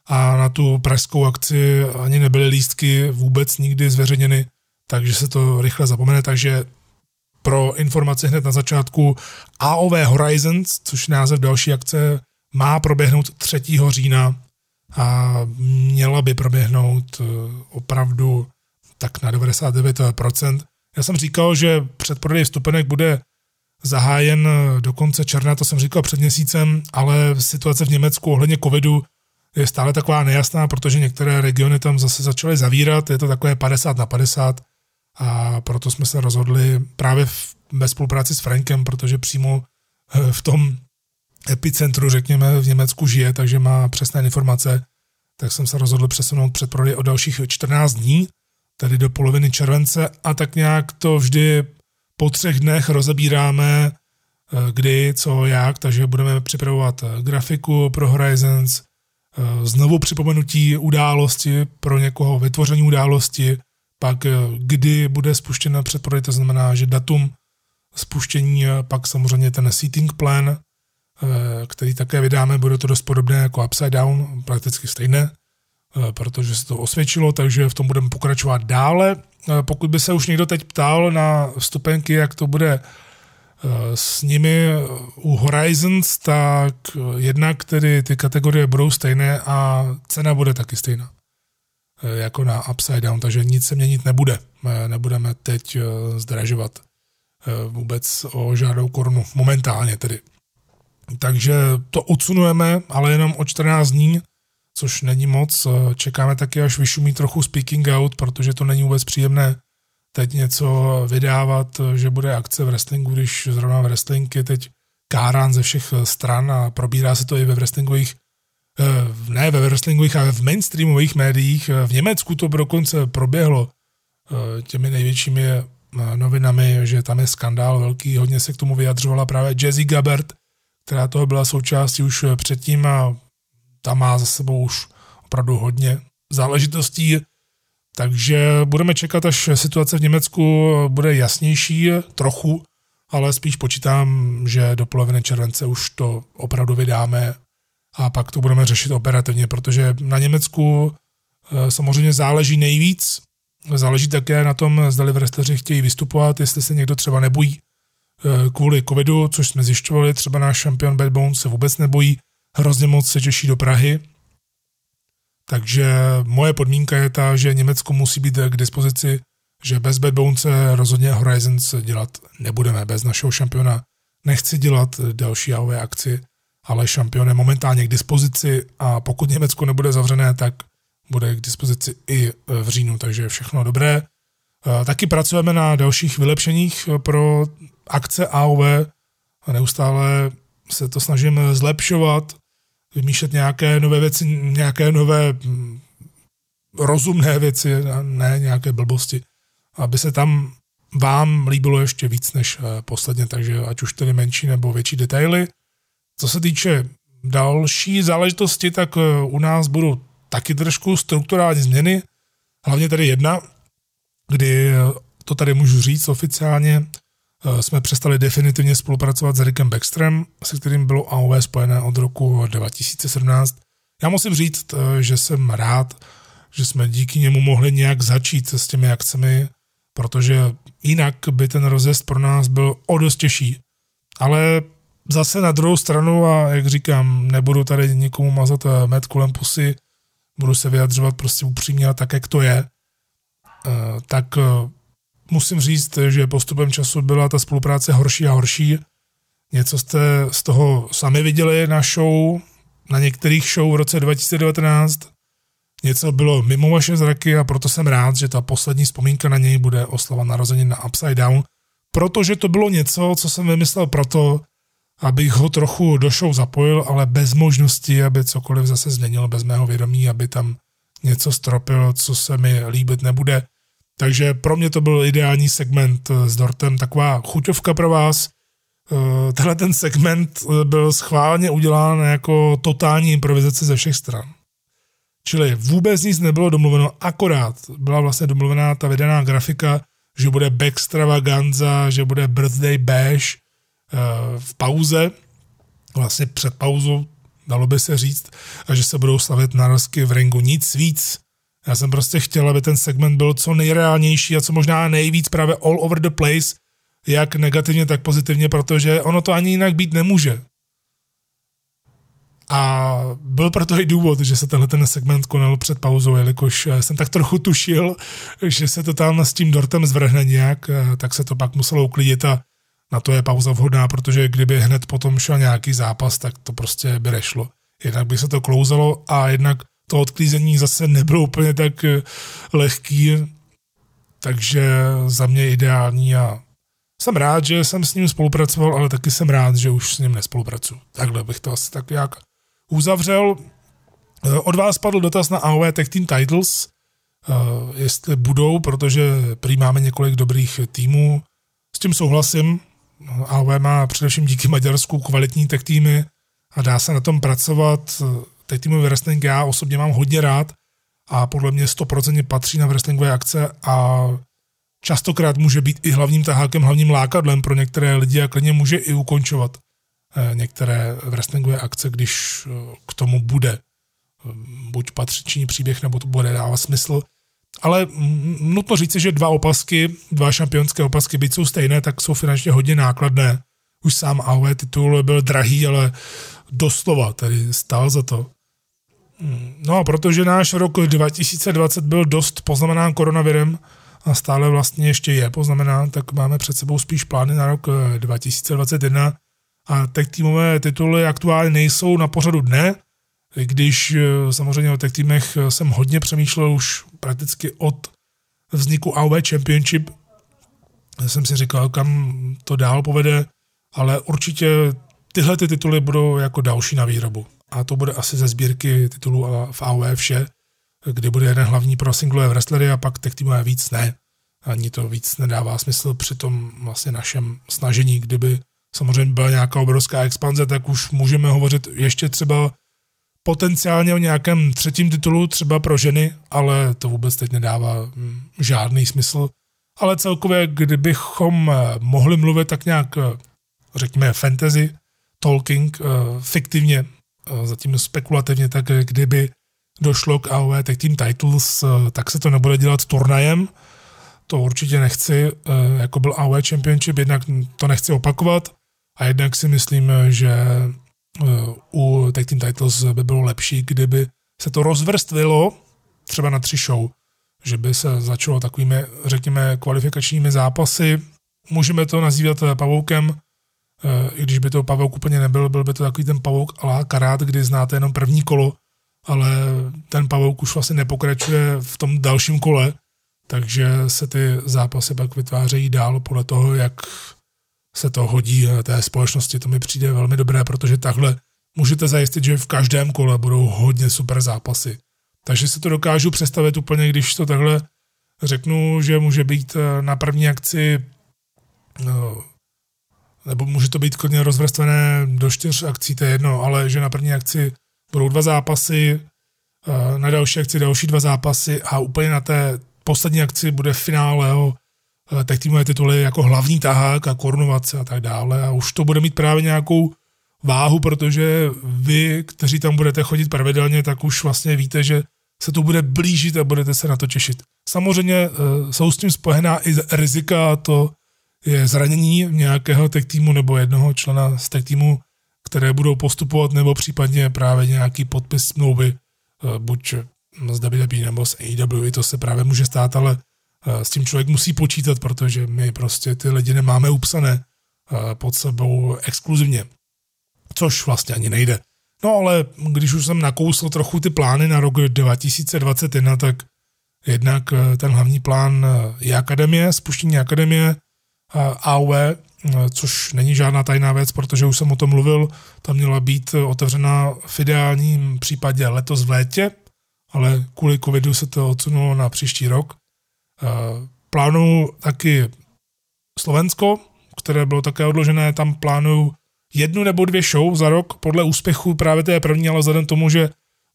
a na tu pražskou akci ani nebyly lístky vůbec nikdy zveřejněny, takže se to rychle zapomene, takže pro informaci hned na začátku AOV Horizons, což název další akce, má proběhnout 3. října a měla by proběhnout eh, opravdu tak na 99%. Já jsem říkal, že předprodej vstupenek bude zahájen eh, do konce června, to jsem říkal před měsícem, ale situace v Německu ohledně covidu je stále taková nejasná, protože některé regiony tam zase začaly zavírat, je to takové 50 na 50 a proto jsme se rozhodli právě v, ve spolupráci s Frankem, protože přímo eh, v tom epicentru, řekněme, v Německu žije, takže má přesné informace, tak jsem se rozhodl přesunout předprodej o dalších 14 dní, tedy do poloviny července. A tak nějak to vždy po třech dnech rozebíráme, eh, kdy, co, jak, takže budeme připravovat eh, grafiku pro Horizons, znovu připomenutí události pro někoho, vytvoření události, pak eh, kdy bude spuštěna předprodej, to znamená, že datum spuštění, pak samozřejmě ten seating plan, eh, který také vydáme, bude to dost podobné jako Upside Down, prakticky stejné, eh, protože se to osvědčilo, takže v tom budeme pokračovat dále. Pokud by se už někdo teď ptal na vstupenky, jak to bude s nimi u Horizons, tak jednak tedy ty kategorie budou stejné a cena bude taky stejná. Eh, jako na Upside Down, takže nic se měnit nebude. Eh, nebudeme teď eh, zdražovat vůbec o žádnou korunu, momentálně tedy. Takže to odsunujeme, ale jenom o 14 dní, což není moc. Čekáme taky, až vyšumí trochu speaking out, protože to není vůbec příjemné teď něco vydávat, že bude akce v wrestlingu, když zrovna v wrestling je teď kárán ze všech stran a probírá se to i ve wrestlingových ne ve wrestlingových, ale v mainstreamových médiích. Eh, v Německu to dokonce proběhlo eh, těmi největšími novinami, že tam je skandál velký. Hodně se k tomu vyjadřovala právě Jazzy Gabbert, která toho byla součástí už předtím a ta má za sebou už opravdu hodně záležitostí. Takže budeme čekat, až situace v Německu bude jasnější trochu, ale spíš počítám, že do poloviny července už to opravdu vydáme a pak to budeme řešit operativně, protože na Německu eh, samozřejmě záleží nejvíc. Záleží také na tom, zda wrestleri chtějí vystupovat, jestli se někdo třeba nebojí eh, kvůli covidu, což jsme zjišťovali, třeba náš šampion Bad Bones se vůbec nebojí, hrozně moc se těší do Prahy. Takže moje podmínka je ta, že Německo musí být k dispozici, že bez Bad Bones rozhodně Horizons dělat nebudeme, bez našeho šampiona nechci dělat další AOV akci, ale šampion je momentálně k dispozici a pokud Německo nebude zavřené, tak bude k dispozici i v říjnu, takže všechno dobré. Taky pracujeme na dalších vylepšeních pro akce AOV a neustále se to snažím zlepšovat, vymýšlet nějaké nové věci, nějaké nové rozumné věci, ne nějaké blbosti, aby se tam vám líbilo ještě víc než posledně, takže ať už tedy menší nebo větší detaily. Co se týče další záležitosti, tak eh, u nás budou taky trošku strukturální změny, hlavně tady jedna, kdy eh, to tady můžu říct oficiálně, eh, jsme přestali definitivně spolupracovat s Rickem Baxterem, se kterým bylo AOV spojené od roku 2017. Já musím říct, že jsem rád, že jsme díky němu mohli nějak začít s těmi akcemi, protože jinak by ten rozjezd pro nás byl o dost těžší Ale zase na druhou stranu, a jak říkám, nebudu tady nikomu mazat eh, med kolem pusy, budu se vyjadřovat prostě upřímně a tak, jak to je, eh, tak eh, musím říct, že postupem času byla ta spolupráce horší a horší. Něco jste z toho sami viděli na show, na některých show v roce 2019. Něco bylo mimo vaše zraky a proto jsem rád, že ta poslední vzpomínka na něj bude oslava narozenin na Upside Down, protože to bylo něco, co jsem vymyslel proto, abych ho trochu do show zapojil, ale bez možnosti, aby cokoliv zase změnil bez mého vědomí, aby tam něco stropil, co se mi líbit nebude. Takže pro mě to byl ideální segment s Dortem, taková chuťovka pro vás. Eh, tenhle ten segment eh, byl schválně udělán jako totální improvizace ze všech stran. Čili vůbec nic nebylo domluveno, akorát byla vlastně domluvená ta vydaná grafika, že bude Backstravaganza, že bude Birthday Bash eh, v pauze, vlastně před pauzou, dalo by se říct, že se budou slavit narazky v ringu. Nic víc. Já jsem prostě chtěl, aby ten segment byl co nejreálnější a co možná nejvíc právě all over the place, jak negativně, tak pozitivně, protože ono to ani jinak být nemůže. A byl proto i důvod, že se tenhle ten segment konal před pauzou, jelikož jsem tak trochu tušil, že se to tam s tím dortem zvrhne nějak, tak se to pak muselo uklidit a na to je pauza vhodná, protože kdyby hned potom šel nějaký zápas, tak to prostě by nešlo. Jednak by se to klouzalo a jednak to odklízení zase nebylo úplně tak lehký, takže za mě ideální a jsem rád, že jsem s ním spolupracoval, ale taky jsem rád, že už s ním nespolupracuju. Takhle bych to asi tak jak uzavřel. Eh, od vás padl dotaz na AOE Tech Team Titles, eh, jestli budou, protože prý máme několik dobrých týmů. S tím souhlasím. AOE má především díky Maďarsku kvalitní tech týmy a dá se na tom pracovat. Tech týmový wrestling já osobně mám hodně rád a podle mě 100% patří na wrestlingové akce a častokrát může být i hlavním tahákem, hlavním lákadlem pro některé lidi a klidně může i ukončovat eh, některé wrestlingové akce, když eh, k tomu bude eh, buď patřičný příběh, nebo to bude dávat smysl. Ale nutno říci, že dva opasky, dva šampionské opasky, byť jsou stejné, tak jsou finančně hodně nákladné. Už sám AOE titul byl drahý, ale doslova tedy stál za to. Hmm, no a protože náš rok 2020 byl dost poznamenán koronavirem, a stále vlastně ještě je poznamenán, tak máme před sebou spíš plány na rok 2021 eh, a tech týmové tituly aktuálně nejsou na pořadu dne, když eh, samozřejmě o tech týmech eh, jsem hodně přemýšlel už prakticky od vzniku AOV Championship. Jsem si říkal, kam to dál povede, ale určitě tyhle ty tituly budou jako další na výrobu. A to bude asi ze sbírky titulů v AOV vše kdy bude jeden hlavní pro singlové wrestlery a pak tech týmové víc ne. Ani to víc nedává smysl při tom vlastně našem snažení. Kdyby samozřejmě byla nějaká obrovská expanze, tak už můžeme hovořit ještě třeba potenciálně o nějakém třetím titulu, třeba pro ženy, ale to vůbec teď nedává hm, žádný smysl. Ale celkově, kdybychom eh, mohli mluvit tak nějak, eh, řekněme, fantasy, talking, eh, fiktivně, zatím spekulativně, tak kdyby došlo k AOE Tag Team Titles, tak se to nebude dělat turnajem, to určitě nechci, jako byl AOE Championship, jednak to nechci opakovat a jednak si myslím, že u Tag Team Titles by bylo lepší, kdyby se to rozvrstvilo třeba na tři show, že by se začalo takovými, řekněme, kvalifikačními zápasy. Můžeme to nazývat pavoukem, i když by to pavouk úplně nebyl, byl by to takový ten pavouk alá karát, kdy znáte jenom první kolo, ale ten pavouk už vlastně nepokračuje v tom dalším kole, takže se ty zápasy pak vytvářejí dál podle toho, jak se to hodí té společnosti. To mi přijde velmi dobré, protože takhle můžete zajistit, že v každém kole budou hodně super zápasy. Takže si to dokážu představit úplně, když to takhle řeknu, že může být eh, na první akci no, nebo může to být klidně rozvrstvené do čtyř akcí, to je jedno, ale že na první akci budou dva zápasy, eh, na další akci další dva zápasy a úplně na té poslední akci bude finále jo, tak týmové tituly jako hlavní tahák a korunovace a tak dále a už to bude mít právě nějakou váhu, protože vy, kteří tam budete chodit pravidelně, tak už vlastně víte, že se to bude blížit a budete se na to těšit. Samozřejmě eh, jsou s tím spojená i rizika to, je zranění nějakého tech týmu nebo jednoho člena z tech týmu, které budou postupovat, nebo případně právě nějaký podpis smlouvy, eh, buď z WWE nebo z AEW, to se právě může stát, ale eh, s tím člověk musí počítat, protože my prostě ty lidi nemáme upsané eh, pod sebou exkluzivně, což vlastně ani nejde. No ale když už jsem nakousl trochu ty plány na rok 2021, tak jednak ten hlavní plán je akademie, spuštění akademie, AOV, což není žádná tajná věc, protože už jsem o tom mluvil, tam měla být otevřena v ideálním případě letos v létě, ale kvůli covidu se to odsunulo na příští rok. Plánuju taky Slovensko, které bylo také odložené, tam plánuju jednu nebo dvě show za rok podle úspěchu právě té první, ale vzhledem tomu, že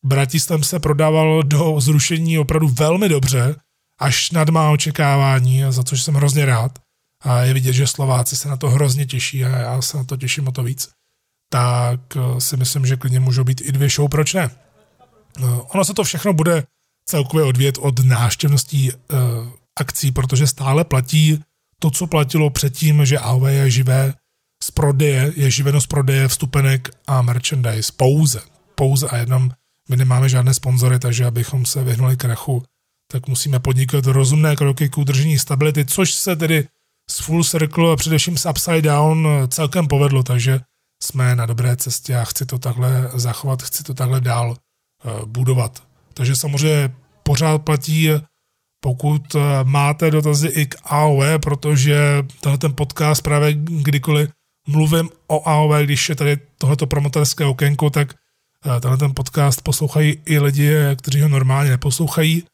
Bratislam se prodával do zrušení opravdu velmi dobře, až nad má očekávání, za což jsem hrozně rád. A je vidět, že Slováci se na to hrozně těší a já se na to těším o to víc, tak eh, si myslím, že klidně můžou být i dvě show, proč ne? Eh, ono se to všechno bude celkově odvět od náštěvností uh, akcí, protože stále platí to, co platilo předtím, že AOV je živé z prodeje, je živeno z prodeje vstupenek a merchandise. Pouze. Pouze a jenom my nemáme žádné sponzory, takže abychom se vyhnuli krachu, tak musíme podnikat rozumné kroky k udržení stability, což se tedy s Full Circle a především s Upside Down celkem povedlo, takže jsme na dobré cestě a chci to takhle zachovat, chci to takhle dál eh, budovat. Takže samozřejmě pořád platí, pokud eh, máte dotazy i k AOE, protože tenhle ten podcast právě kdykoliv mluvím o AOE, když je tady tohleto promotorské okénko, tak eh, tenhle ten podcast poslouchají i lidi, kteří ho normálně neposlouchají,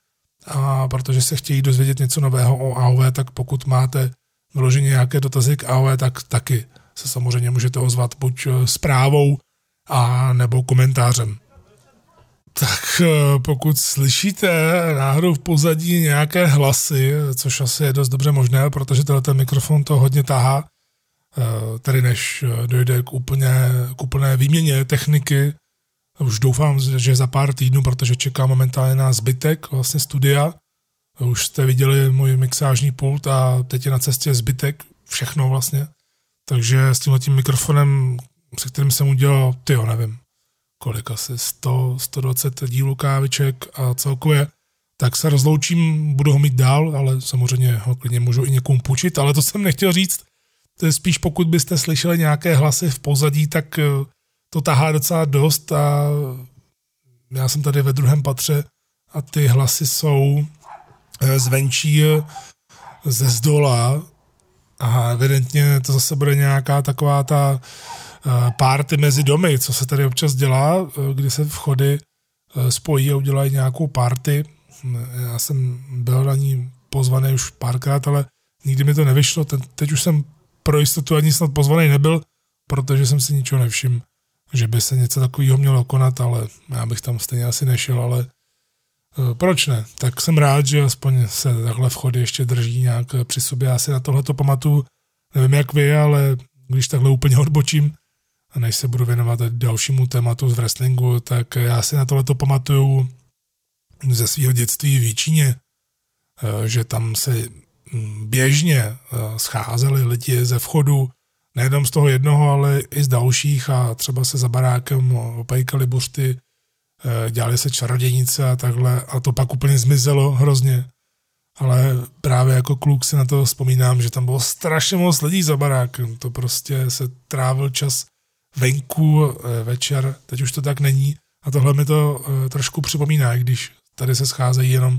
a protože se chtějí dozvědět něco nového o AOE, tak pokud máte vyloženě nějaké dotazy k AOE, tak taky se samozřejmě můžete ozvat buď eh, zprávou a nebo komentářem. Tak eh, pokud slyšíte náhodou v pozadí nějaké hlasy, což asi je dost dobře možné, protože tenhle mikrofon to hodně tahá, eh, tedy než dojde k, úplně, k úplné výměně techniky, už doufám, že za pár týdnů, protože čeká momentálně na zbytek vlastně studia, už jste viděli můj mixážní pult a teď je na cestě zbytek, všechno vlastně. Takže s tímhle tím mikrofonem, se kterým jsem udělal, ty jo, nevím, kolik asi 100, 120 dílů káviček a celkově, tak se rozloučím, budu ho mít dál, ale samozřejmě ho klidně můžu i někomu půjčit, ale to jsem nechtěl říct. To je spíš pokud byste slyšeli nějaké hlasy v pozadí, tak eh, to tahá docela dost a já jsem tady ve druhém patře a ty hlasy jsou Eh, zvenčí eh, ze zdola a evidentně to zase bude nějaká taková ta párty mezi domy, co se tady občas dělá, kdy se vchody spojí a udělají nějakou párty. Já jsem byl na ní pozvaný už párkrát, ale nikdy mi to nevyšlo. Teď už jsem pro jistotu ani snad pozvaný nebyl, protože jsem si ničeho nevšiml, že by se něco takového mělo konat, ale já bych tam stejně asi nešel, ale Eh, proč ne? Tak jsem rád, že aspoň se takhle vchody ještě drží nějak při sobě. Já si na tohle to pamatuju, nevím jak vy, ale když takhle úplně odbočím, a než se budu věnovat dalšímu tématu z wrestlingu, tak já si na tohle to pamatuju ze svého dětství v Číně, eh, že tam se hm, běžně eh, scházeli lidi ze vchodu, nejenom z toho jednoho, ale i z dalších a třeba se za barákem opejkali buřty, Eh, dělali se čarodějnice a takhle a to pak úplně zmizelo hrozně. Ale právě jako kluk si na to vzpomínám, že tam bylo strašně moc lidí za barákem. To prostě se trávil čas venku eh, večer, teď už to tak není. A tohle mi to eh, trošku připomíná, když tady se scházejí jenom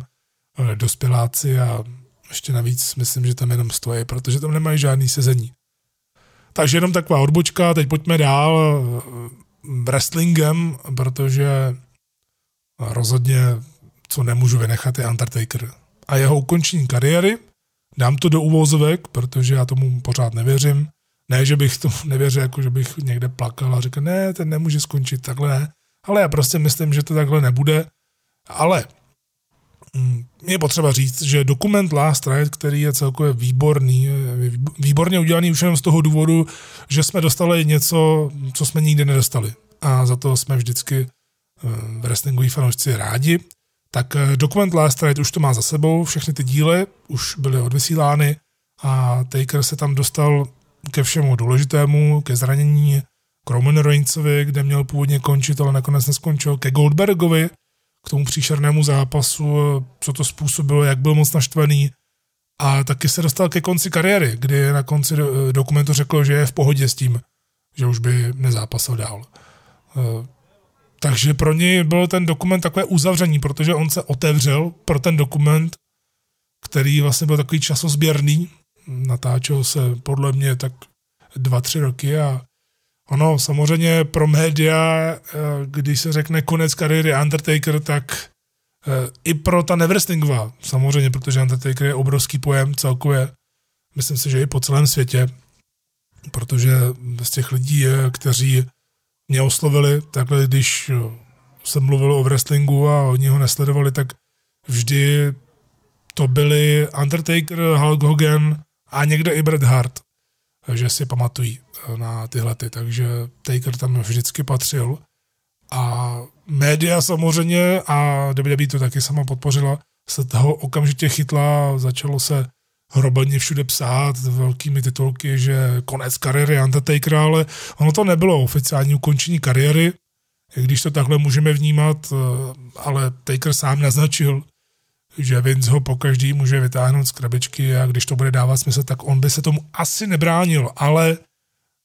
dospěláci a ještě navíc myslím, že tam jenom stojí, protože tam nemají žádný sezení. Takže jenom taková odbočka, teď pojďme dál wrestlingem, protože rozhodně, co nemůžu vynechat, je Undertaker. A jeho ukončení kariéry, dám to do uvozovek, protože já tomu pořád nevěřím. Ne, že bych to nevěřil, jako že bych někde plakal a řekl, ne, ten nemůže skončit, takhle ne. Ale já prostě myslím, že to takhle nebude. Ale mm, je potřeba říct, že dokument Last Ride, který je celkově výborný, výborně udělaný už jenom z toho důvodu, že jsme dostali něco, co jsme nikdy nedostali. A za to jsme vždycky wrestlingoví fanoušci rádi, tak eh, dokument Last Ride už to má za sebou, všechny ty díly už byly odvysílány a Taker se tam dostal ke všemu důležitému, ke zranění k Roman Reignsovi, kde měl původně končit, ale nakonec neskončil, ke Goldbergovi, k tomu příšernému zápasu, co to způsobilo, jak byl moc naštvaný. A taky se dostal ke konci kariéry, kdy na konci dokumentu řekl, že je v pohodě s tím, že už by nezápasil dál. Eh, takže pro něj byl ten dokument takové uzavření, protože on se otevřel pro ten dokument, který vlastně byl takový časozběrný. Natáčel se podle mě tak dva, tři roky a ono samozřejmě pro média, eh, když se řekne konec kariéry Undertaker, tak eh, i pro ta Neverstingová, samozřejmě, protože Undertaker je obrovský pojem celkově, myslím si, že i po celém světě, protože z těch lidí, kteří mě oslovili, takhle když jsem mluvil o wrestlingu a oni ho nesledovali, tak vždy to byli Undertaker, Hulk Hogan někde i Bret Hart, že si pamatují na tyhle ty, takže Taker tam vždycky patřil. A média samozřejmě a WWE to taky sama podpořila, se toho okamžitě chytla, začalo se hrobaně všude psát velkými titulky, že konec kariéry Undertakera, ale ono to nebylo oficiální ukončení kariéry, když to takhle můžeme vnímat, eh, ale Taker sám naznačil, že Vince ho po každý může vytáhnout z krabičky a když to bude dávat smysl, tak on by se tomu asi nebránil, ale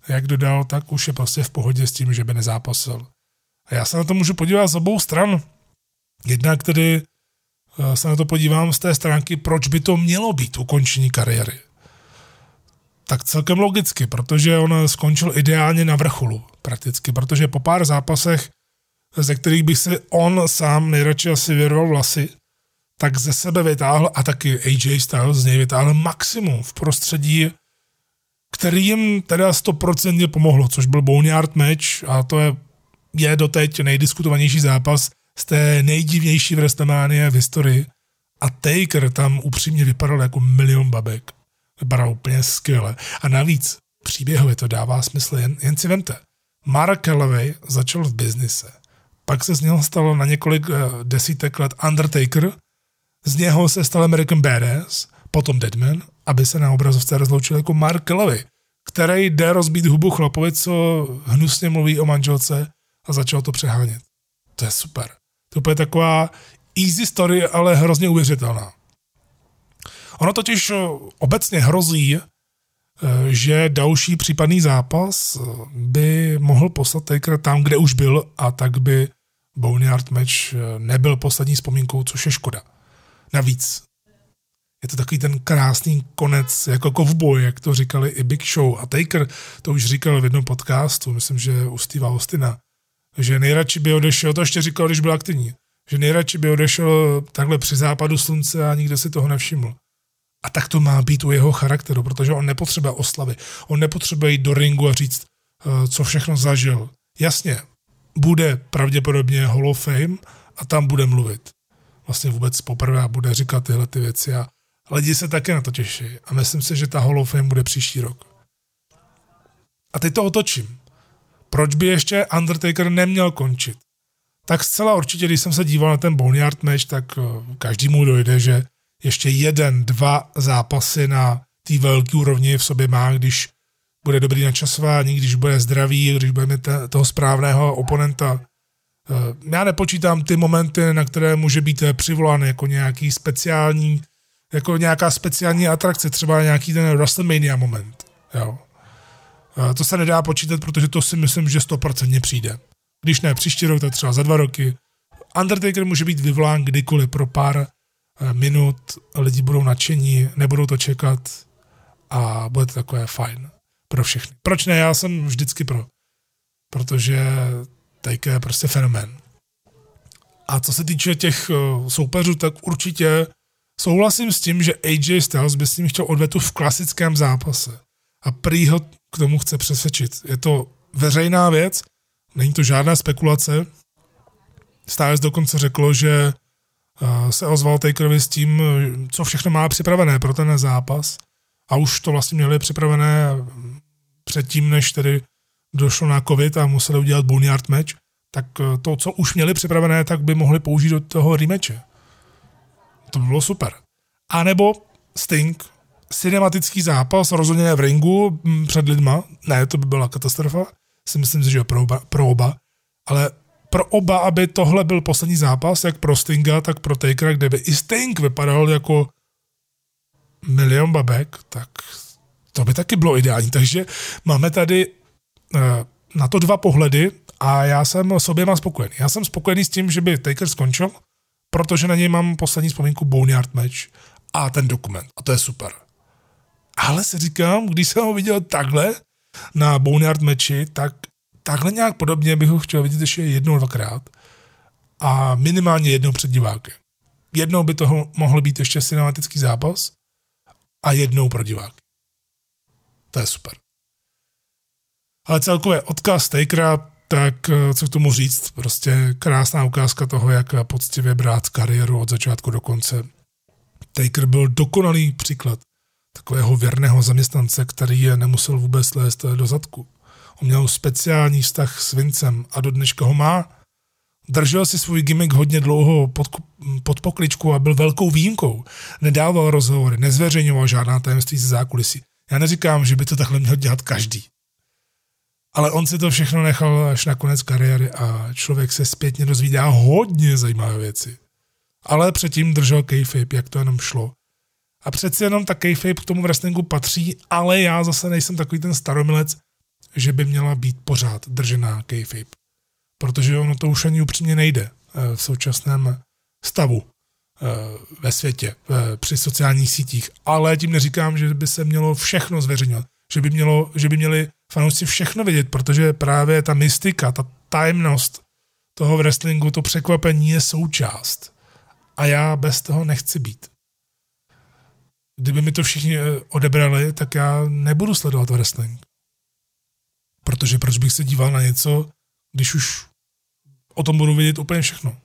jak dodal, tak už je prostě v pohodě s tím, že by nezápasil. A já se na to můžu podívat z obou stran. Jednak tedy Eh, se na to podívám z té stránky, proč by to mělo být ukončení kariéry. Tak celkem logicky, protože on skončil ideálně na vrcholu prakticky, protože po pár zápasech, ze kterých by si on sám nejradši asi vyrval vlasy, tak ze sebe vytáhl a taky AJ Styles z něj vytáhl maximum v prostředí, který jim teda stoprocentně pomohlo, což byl Boneyard match a to je, je doteď nejdiskutovanější zápas z té nejdivnější WrestleMania v historii a Taker tam upřímně vypadal jako milion babek. Vypadal úplně skvěle. A navíc příběhově to dává smysl, jen, jen si vemte. Mark Calloway začal v biznise. Pak se z něho stalo na několik uh, desítek let Undertaker, z něho se stal American Badass, potom Deadman, aby se na obrazovce rozloučil jako Mark Calloway, který jde rozbít hubu chlapovi, co hnusně mluví o manželce a začal to přehánět. To je super. To je taková easy story, ale hrozně uvěřitelná. Ono totiž eh, obecně hrozí, eh, že další případný zápas eh, by mohl poslat Taker tam, kde už byl a tak by Boneyard match nebyl poslední vzpomínkou, což je škoda. Navíc je to takový ten krásný konec, jako kovboj, jak to říkali i Big Show. A Taker to už říkal v jednom podcastu, myslím, že u Steva Austina, že nejradši by odešel, to ještě říkal, když byl aktivní, že nejradši by odešel takhle při západu slunce a nikdo si toho nevšiml. A tak to má být u jeho charakteru, protože on nepotřebuje oslavy. On nepotřebuje jít do ringu a říct, eh, co všechno zažil. Jasně, bude pravděpodobně Hall of Fame a tam bude mluvit. Vlastně vůbec poprvé a bude říkat tyhle ty věci a lidi se také na to těší. A myslím si, že ta Hall of Fame bude příští rok. A teď to otočím proč by ještě Undertaker neměl končit? Tak zcela určitě, když jsem se díval na ten Boneyard match, tak eh, každému dojde, že ještě jeden, dva zápasy na té velké úrovni v sobě má, když bude dobrý načasování, když bude zdravý, když bude mít toho správného oponenta. Eh, já nepočítám ty momenty, na které může být eh, přivolán jako nějaký speciální, jako nějaká speciální atrakce, třeba nějaký ten WrestleMania moment. Jo. To se nedá počítat, protože to si myslím, že 100% přijde. Když ne příští rok, tak třeba za dva roky. Undertaker může být vyvolán kdykoliv pro pár eh, minut, lidi budou nadšení, nebudou to čekat a bude to takové fajn pro všechny. Proč ne? Já jsem vždycky pro. Protože Taker je prostě fenomén. A co se týče těch eh, soupeřů, tak určitě souhlasím s tím, že AJ Styles by s ním chtěl odvetu v klasickém zápase. A prý ho k tomu chce přesvědčit. Je to veřejná věc, není to žádná spekulace. Styles dokonce řeklo, že eh, se ozval Takerovi s tím, co všechno má připravené pro ten zápas a už to vlastně měli připravené předtím, než tedy došlo na covid a museli udělat boneyard match, tak eh, to, co už měli připravené, tak by mohli použít do toho rematche. To by bylo super. A nebo Sting cinematický zápas, rozhodně ne v ringu před lidma, ne, to by byla katastrofa, si myslím, že pro oba, pro oba, ale pro oba, aby tohle byl poslední zápas, jak pro Stinga, tak pro Takera, kde by i Sting vypadal jako milion babek, tak to by taky bylo ideální. Takže máme tady na to dva pohledy a já jsem s oběma spokojený. Já jsem spokojený s tím, že by Taker skončil, protože na něj mám poslední vzpomínku Boneyard match a ten dokument. A to je super. Ale si říkám, když jsem ho viděl takhle na Boneyard matchi, tak takhle nějak podobně bych ho chtěl vidět ještě jednou, dvakrát. A minimálně jednou před divákem. Jednou by toho mohl být ještě cinematický zápas a jednou pro diváky. To je super. Ale celkově odkaz Takera, tak eh, co k tomu říct, prostě krásná ukázka toho, jak poctivě brát kariéru od začátku do konce. Taker byl dokonalý příklad takového věrného zaměstnance, který je nemusel vůbec lézt do zadku. On měl speciální vztah s Vincem a do dneška ho má. Držel si svůj gimmick hodně dlouho pod, pod pokličku a byl velkou výjimkou. Nedával rozhovory, nezveřejňoval žádná tajemství ze zákulisí. Já neříkám, že by to takhle měl dělat každý. Ale on si to všechno nechal až na konec kariéry a člověk se zpětně dozvídá hodně zajímavé věci. Ale předtím držel kayfabe, jak to jenom šlo. A přeci jenom ta kayfabe k tomu wrestlingu patří, ale já zase nejsem takový ten staromilec, že by měla být pořád držená kayfabe. Protože ono to už ani upřímně nejde eh, v současném stavu eh, ve světě, eh, při sociálních sítích. Ale tím neříkám, že by se mělo všechno zveřejňovat. Že by, mělo, že by měli fanoušci všechno vědět, protože právě ta mystika, ta tajemnost toho wrestlingu, to překvapení je součást. A já bez toho nechci být. Kdyby mi to všichni odebrali, tak já nebudu sledovat wrestling. Protože proč bych se díval na něco, když už o tom budu vědět úplně všechno.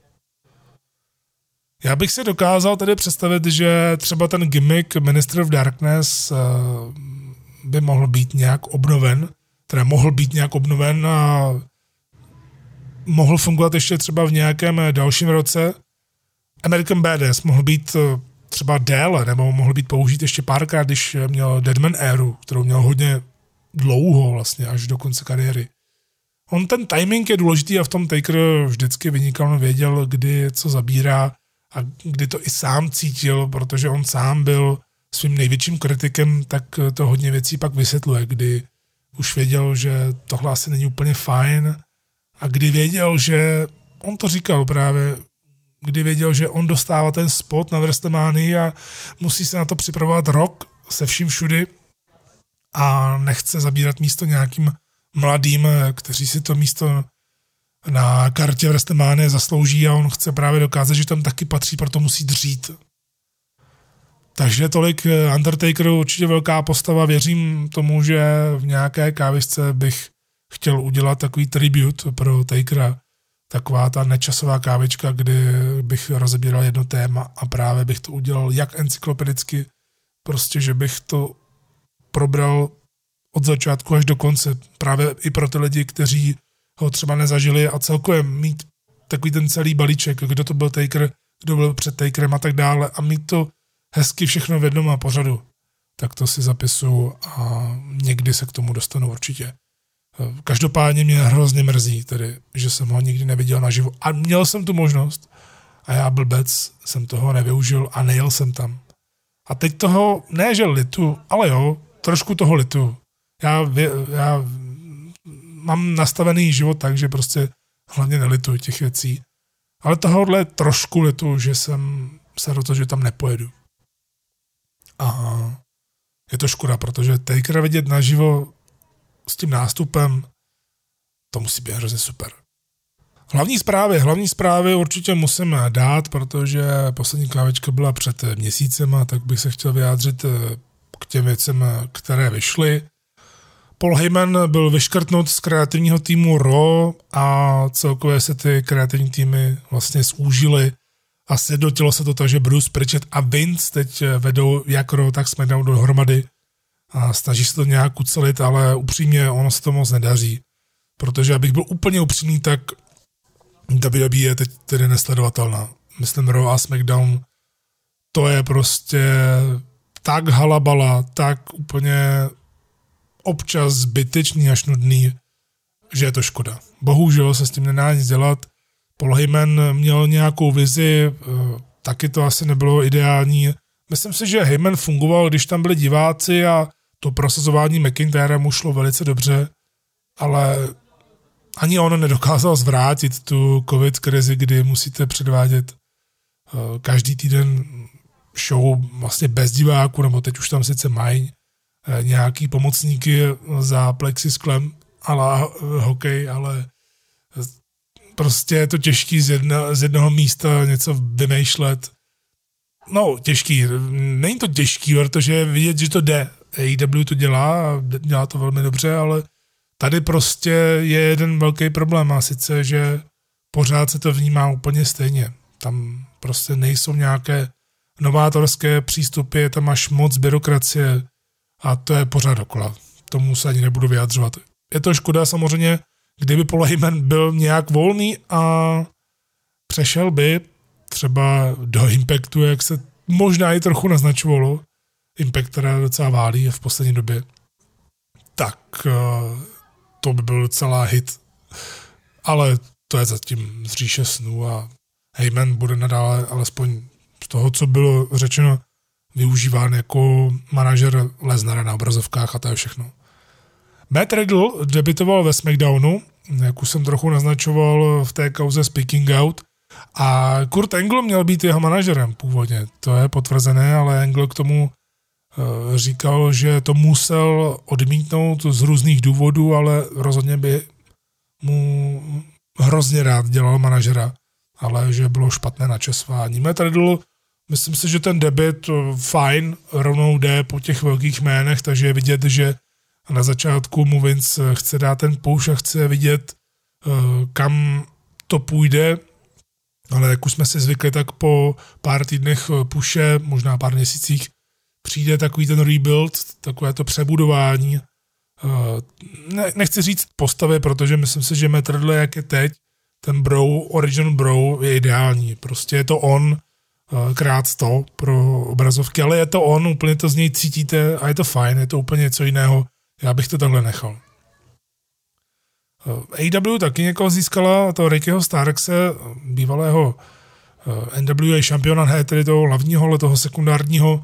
Já bych si dokázal tedy představit, že třeba ten gimmick Minister of Darkness eh, by mohl být nějak obnoven, teda mohl být nějak obnoven a mohl fungovat ještě třeba v nějakém dalším roce. American Badass mohl být eh, třeba déle, nebo mohl být použít ještě párkrát, když měl Deadman Eru, kterou měl hodně dlouho vlastně, až do konce kariéry. On ten timing je důležitý a v tom Taker vždycky vynikal, on věděl, kdy co zabírá a kdy to i sám cítil, protože on sám byl svým největším kritikem, tak to hodně věcí pak vysvětluje, kdy už věděl, že tohle asi není úplně fajn a kdy věděl, že on to říkal právě, kdy věděl, že on dostává ten spot na Vrstemány a musí se na to připravovat rok se vším všudy a nechce zabírat místo nějakým mladým, kteří si to místo na kartě v Restemáne zaslouží a on chce právě dokázat, že tam taky patří, proto musí dřít. Takže tolik Undertaker, určitě velká postava. Věřím tomu, že v nějaké kávisce bych chtěl udělat takový tribut pro Takera. Taková ta nečasová kávička, kdy bych rozebíral jedno téma a právě bych to udělal jak encyklopedicky, prostě, že bych to probral od začátku až do konce. Právě i pro ty lidi, kteří ho třeba nezažili a celkově mít takový ten celý balíček, kdo to byl Taker, kdo byl před Takerem a tak dále a mít to hezky všechno v jednom a pořadu, tak to si zapisu a někdy se k tomu dostanu určitě. Každopádně mě hrozně mrzí, tedy, že jsem ho nikdy neviděl naživo a měl jsem tu možnost a já blbec jsem toho nevyužil a nejel jsem tam. A teď toho, ne že litu, ale jo, trošku toho litu. Já, já mám nastavený život tak, že prostě hlavně nelituju těch věcí. Ale tohohle trošku litu, že jsem se rozhodl, že tam nepojedu. A je to škoda, protože Taker vidět naživo s tím nástupem, to musí být hrozně super. Hlavní zprávy, hlavní zprávy určitě musím dát, protože poslední kávečka byla před měsícem, a tak bych se chtěl vyjádřit k těm věcem, které vyšly. Paul Heyman byl vyškrtnut z kreativního týmu Raw a celkově se ty kreativní týmy vlastně zúžily a sjednotilo se to tak, že Bruce Pritchett a Vince teď vedou jak Raw, tak SmackDown dohromady a snaží se to nějak ucelit, ale upřímně ono se to moc nedaří. Protože abych byl úplně upřímný, tak WWE je teď tedy nesledovatelná. Myslím Raw a SmackDown to je prostě tak halabala, tak úplně občas zbytečný až nudný, že je to škoda. Bohužel se s tím nedá nic dělat. Paul Heyman měl nějakou vizi, eh, taky to asi nebylo ideální. Myslím si, že Heyman fungoval, když tam byli diváci a to prosazování McIntyre mu šlo velice dobře, ale ani on nedokázal zvrátit tu covid krizi, kdy musíte předvádět eh, každý týden show vlastně bez diváku, nebo teď už tam sice mají eh, nějaký pomocníky za plexisklem, ale hokej, ale prostě je to těžký z, jedna, z jednoho místa něco vymýšlet. No, těžký. Není to těžký, protože vidět, že to jde. AEW to dělá a dělá to velmi dobře, ale tady prostě je jeden velký problém a sice, že pořád se to vnímá úplně stejně. Tam prostě nejsou nějaké novátorské přístupy, je tam až moc byrokracie a to je pořád dokola. Tomu se ani nebudu vyjadřovat. Je to škoda samozřejmě, kdyby Paul Heyman byl nějak volný a přešel by třeba do Impactu, jak se možná i trochu naznačovalo, Impact teda docela válí v poslední době, tak eh, to by byl docela hit. Ale to je zatím z říše snů a Heyman bude nadále alespoň z toho, co bylo řečeno, využíván jako manažer Lesnara na obrazovkách a to je všechno. Matt Riddle debitoval ve SmackDownu, jak už jsem trochu naznačoval v té kauze Speaking Out, a Kurt Angle měl být jeho manažerem původně. To je potvrzené, ale Angle k tomu eh, říkal, že to musel odmítnout z různých důvodů, ale rozhodně by mu hrozně rád dělal manažera, ale že bylo špatné načasování. Matt Riddle, myslím si, že ten debit eh, fajn, rovnou jde po těch velkých jménech, takže je vidět, že na začátku mu Vince chce dát ten push a chce vidět, eh, kam to půjde, ale jak už jsme si zvykli, tak po pár týdnech eh, puše, možná pár měsících, přijde takový ten rebuild, takové to přebudování. Eh, ne, nechci říct postavy, protože myslím si, že Metrodle, jak je teď, ten bro, original bro je ideální. Prostě je to on, krát 100 pro obrazovky, ale je to on, úplně to z něj cítíte a je to fajn, je to úplně něco jiného, já bych to takhle nechal. AW taky někoho získala, to Rickyho Starkse, bývalého eh, NWA šampiona, tedy toho hlavního, ale toho sekundárního.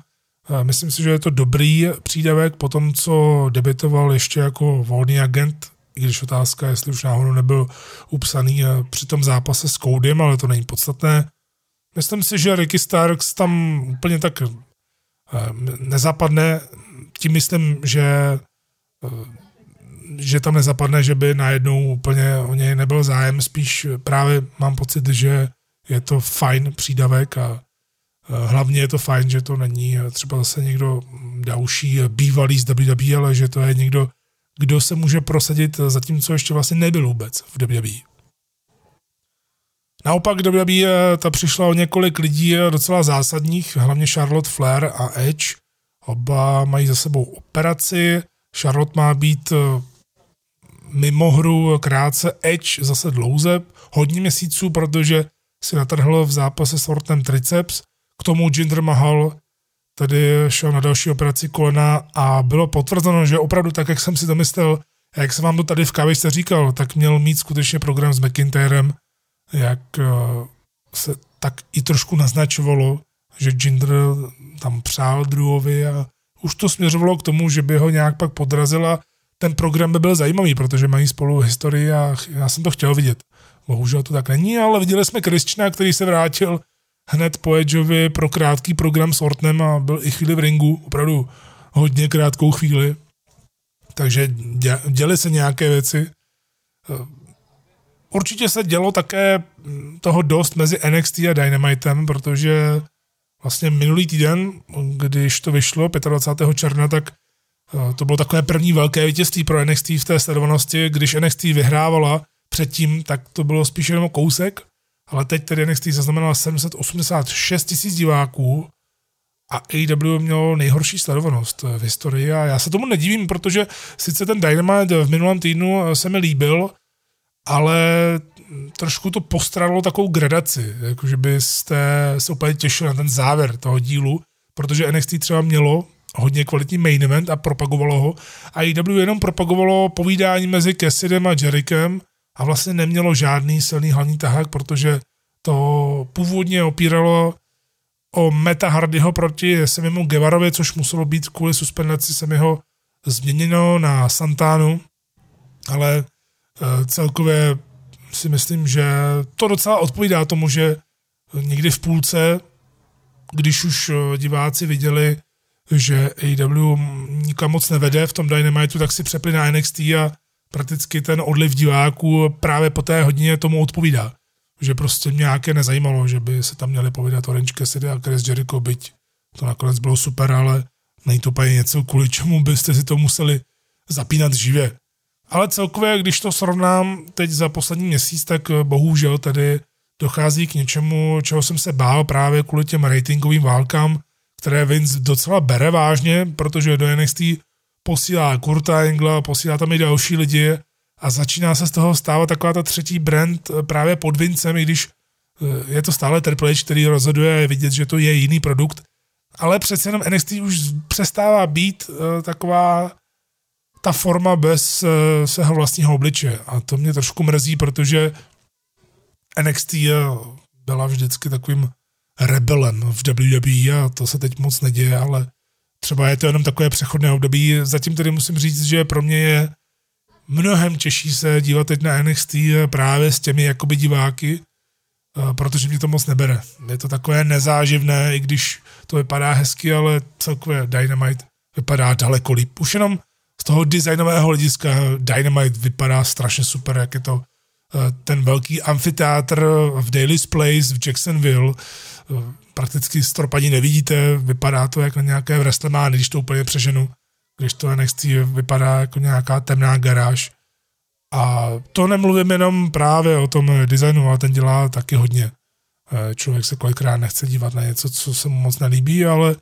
Eh, myslím si, že je to dobrý přídavek po tom, co debitoval ještě jako volný agent, i když otázka, jestli už náhodou nebyl upsaný eh, při tom zápase s Codym, ale to není podstatné. Myslím si, že Ricky Starks tam úplně tak nezapadne. Tím myslím, že že tam nezapadne, že by najednou úplně o něj nebyl zájem, spíš právě mám pocit, že je to fajn přídavek a hlavně je to fajn, že to není třeba zase někdo další bývalý z WWE, ale že to je někdo, kdo se může prosadit zatímco ještě vlastně nebyl vůbec v WWE. Naopak WWE ta přišla o několik lidí docela zásadních, hlavně Charlotte Flair a Edge. Oba mají za sebou operaci, Charlotte má být eh, mimo hru krátce, Edge zase dlouze, hodně měsíců, protože si natrhl v zápase s Ortem triceps, k tomu Jinder Mahal tady šel na další operaci kolena a bylo potvrzeno, že opravdu tak, jak jsem si to myslel, jak jsem vám to tady v kávičce říkal, tak měl mít skutečně program s McIntyrem, jak eh, se tak i trošku naznačovalo, že Jinder tam přál druhovi a už to směřovalo k tomu, že by ho nějak pak podrazila. Ten program by byl zajímavý, protože mají spolu historii a já jsem to chtěl vidět. Bohužel to tak není, ale viděli jsme Kristična, který se vrátil hned po Edgeovi pro krátký program s Ortnem a byl i chvíli v ringu, opravdu hodně krátkou chvíli. Takže děly se nějaké věci. Určitě se dělo také toho dost mezi NXT a Dynamitem, protože vlastně minulý týden, když to vyšlo 25. června, tak eh, to bylo takové první velké vítězství pro NXT v té sledovanosti. Když NXT vyhrávala předtím, tak to bylo spíš jenom kousek, ale teď tedy NXT zaznamenala 786 tisíc diváků a AEW mělo nejhorší sledovanost v historii a já se tomu nedivím, protože sice ten Dynamite v minulém týdnu se mi líbil, ale trošku to postradalo takovou gradaci, jakože byste se úplně těšili na ten závěr toho dílu, protože NXT třeba mělo hodně kvalitní main event a propagovalo ho. A AEW jenom propagovalo povídání mezi Cassidem a Jerikem a vlastně nemělo žádný silný hlavní tahák, protože to původně opíralo o Meta Hardyho proti Semimu Guevarovi, což muselo být kvůli suspendaci Semiho změněno na Santánu, ale eh, celkově si myslím, že to docela odpovídá tomu, že někdy v půlce, když už eh, diváci viděli, že AEW nikam moc nevede v tom Dynamitu, tak si přepli na NXT a prakticky ten odliv diváků právě po té hodině tomu odpovídá. Že prostě mě nějaké nezajímalo, že by se tam měli povídat Orange Cassidy a Chris Jericho, byť to nakonec bylo super, ale není to úplně něco, kvůli čemu byste si to museli zapínat živě. Ale celkově, když to srovnám teď za poslední měsíc, tak eh, bohužel tady dochází k něčemu, čeho jsem se bál právě kvůli těm ratingovým válkám, které Vince docela bere vážně, protože do NXT posílá Kurta Engla, posílá tam i další lidi a začíná se z toho stávat taková ta třetí brand eh, právě pod Vincem, i když eh, je to stále Triple H, který rozhoduje, je vidět, že to je jiný produkt, ale přece jenom NXT už přestává být taková ta forma bez uh, svého vlastního obliče. A to mě trošku mrzí, protože NXT byla vždycky takovým rebelem v WWE a to se teď moc neděje, ale třeba je to jenom takové přechodné období. Zatím tedy musím říct, že pro mě je mnohem těžší se dívat teď na NXT právě s těmi jakoby diváky, eh, protože mě to moc nebere. Je to takové nezáživné, i když to vypadá hezky, ale celkově Dynamite vypadá daleko líp. Už jenom toho designového hlediska Dynamite vypadá strašně super, jak je to eh, ten velký amfiteátr v Daily's Place v Jacksonville. Eh, prakticky stropaní nevidíte, vypadá to jako nějaké WrestleMania, když to úplně přeženu, když to NXT vypadá jako nějaká temná garáž. A to nemluvím jenom právě o tom designu, ale ten dělá taky hodně. Eh, člověk se kolikrát nechce dívat na něco, co se mu moc nelíbí, ale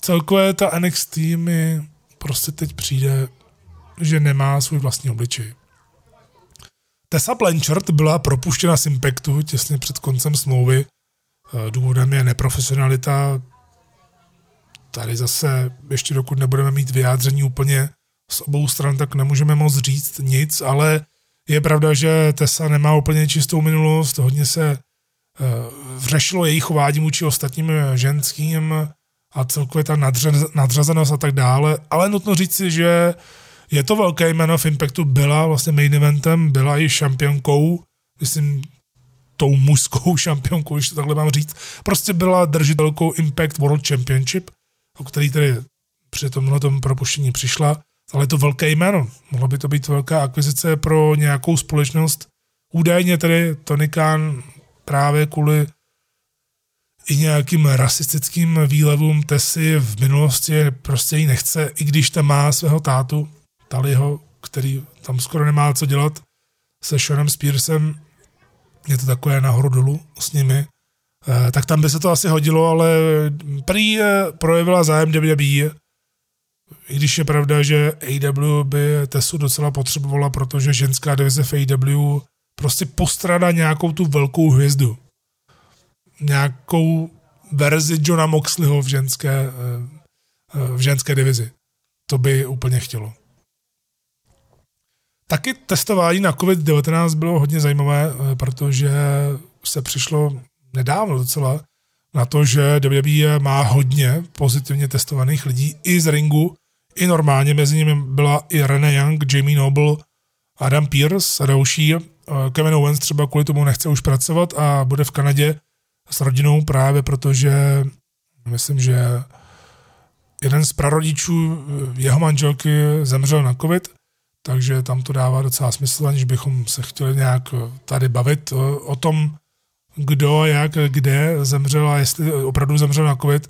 celkově ta NXT mi prostě teď přijde, že nemá svůj vlastní obličej. Tessa Blanchard byla propuštěna z Impactu těsně před koncem smlouvy. Eh, důvodem je neprofesionalita. Tady zase, ještě dokud nebudeme mít vyjádření úplně z obou stran, tak nemůžeme moc říct nic, ale je pravda, že Tessa nemá úplně čistou minulost, hodně se uh, řešilo její chování vůči ostatním ženským a celkově ta nadřazenost a tak dále, ale nutno říci, že je to velké jméno v Impactu, byla vlastně main eventem, byla i šampionkou, myslím, tou mužskou <laughs> šampionkou, když to takhle mám říct, prostě byla držitelkou Impact World Championship, o který tedy při tomhle tom propuštění přišla, ale je to velké jméno. Mohla by to být velká akvizice pro nějakou společnost. Údajně tedy Tony Khan právě kvůli i nějakým rasistickým výlevům Tesy v minulosti prostě ji nechce, i když tam má svého tátu, Taliho, který tam skoro nemá co dělat se Seanem Spearsem, je to takové nahoru dolů s nimi, eh, tak tam by se to asi hodilo, ale prý eh, projevila zájem WWE, i když je pravda, že AW by Tesu docela potřebovala, protože ženská divize v AW prostě postrádá nějakou tu velkou hvězdu nějakou verzi Johna Moxleyho v ženské, eh, v ženské divizi. To by úplně chtělo. Taky testování na COVID-19 bylo hodně zajímavé, eh, protože se přišlo nedávno docela na to, že WWE má hodně pozitivně testovaných lidí i z ringu, i normálně. Mezi nimi byla i René Young, Jamie Noble, Adam Pierce a další. Kevin Owens třeba kvůli tomu nechce už pracovat a bude v Kanadě s rodinou právě protože myslím, že jeden z prarodičů jeho manželky zemřel na covid, takže tam to dává docela smysl, aniž bychom se chtěli nějak tady bavit o tom, kdo, jak, kde zemřel a jestli opravdu zemřel na covid,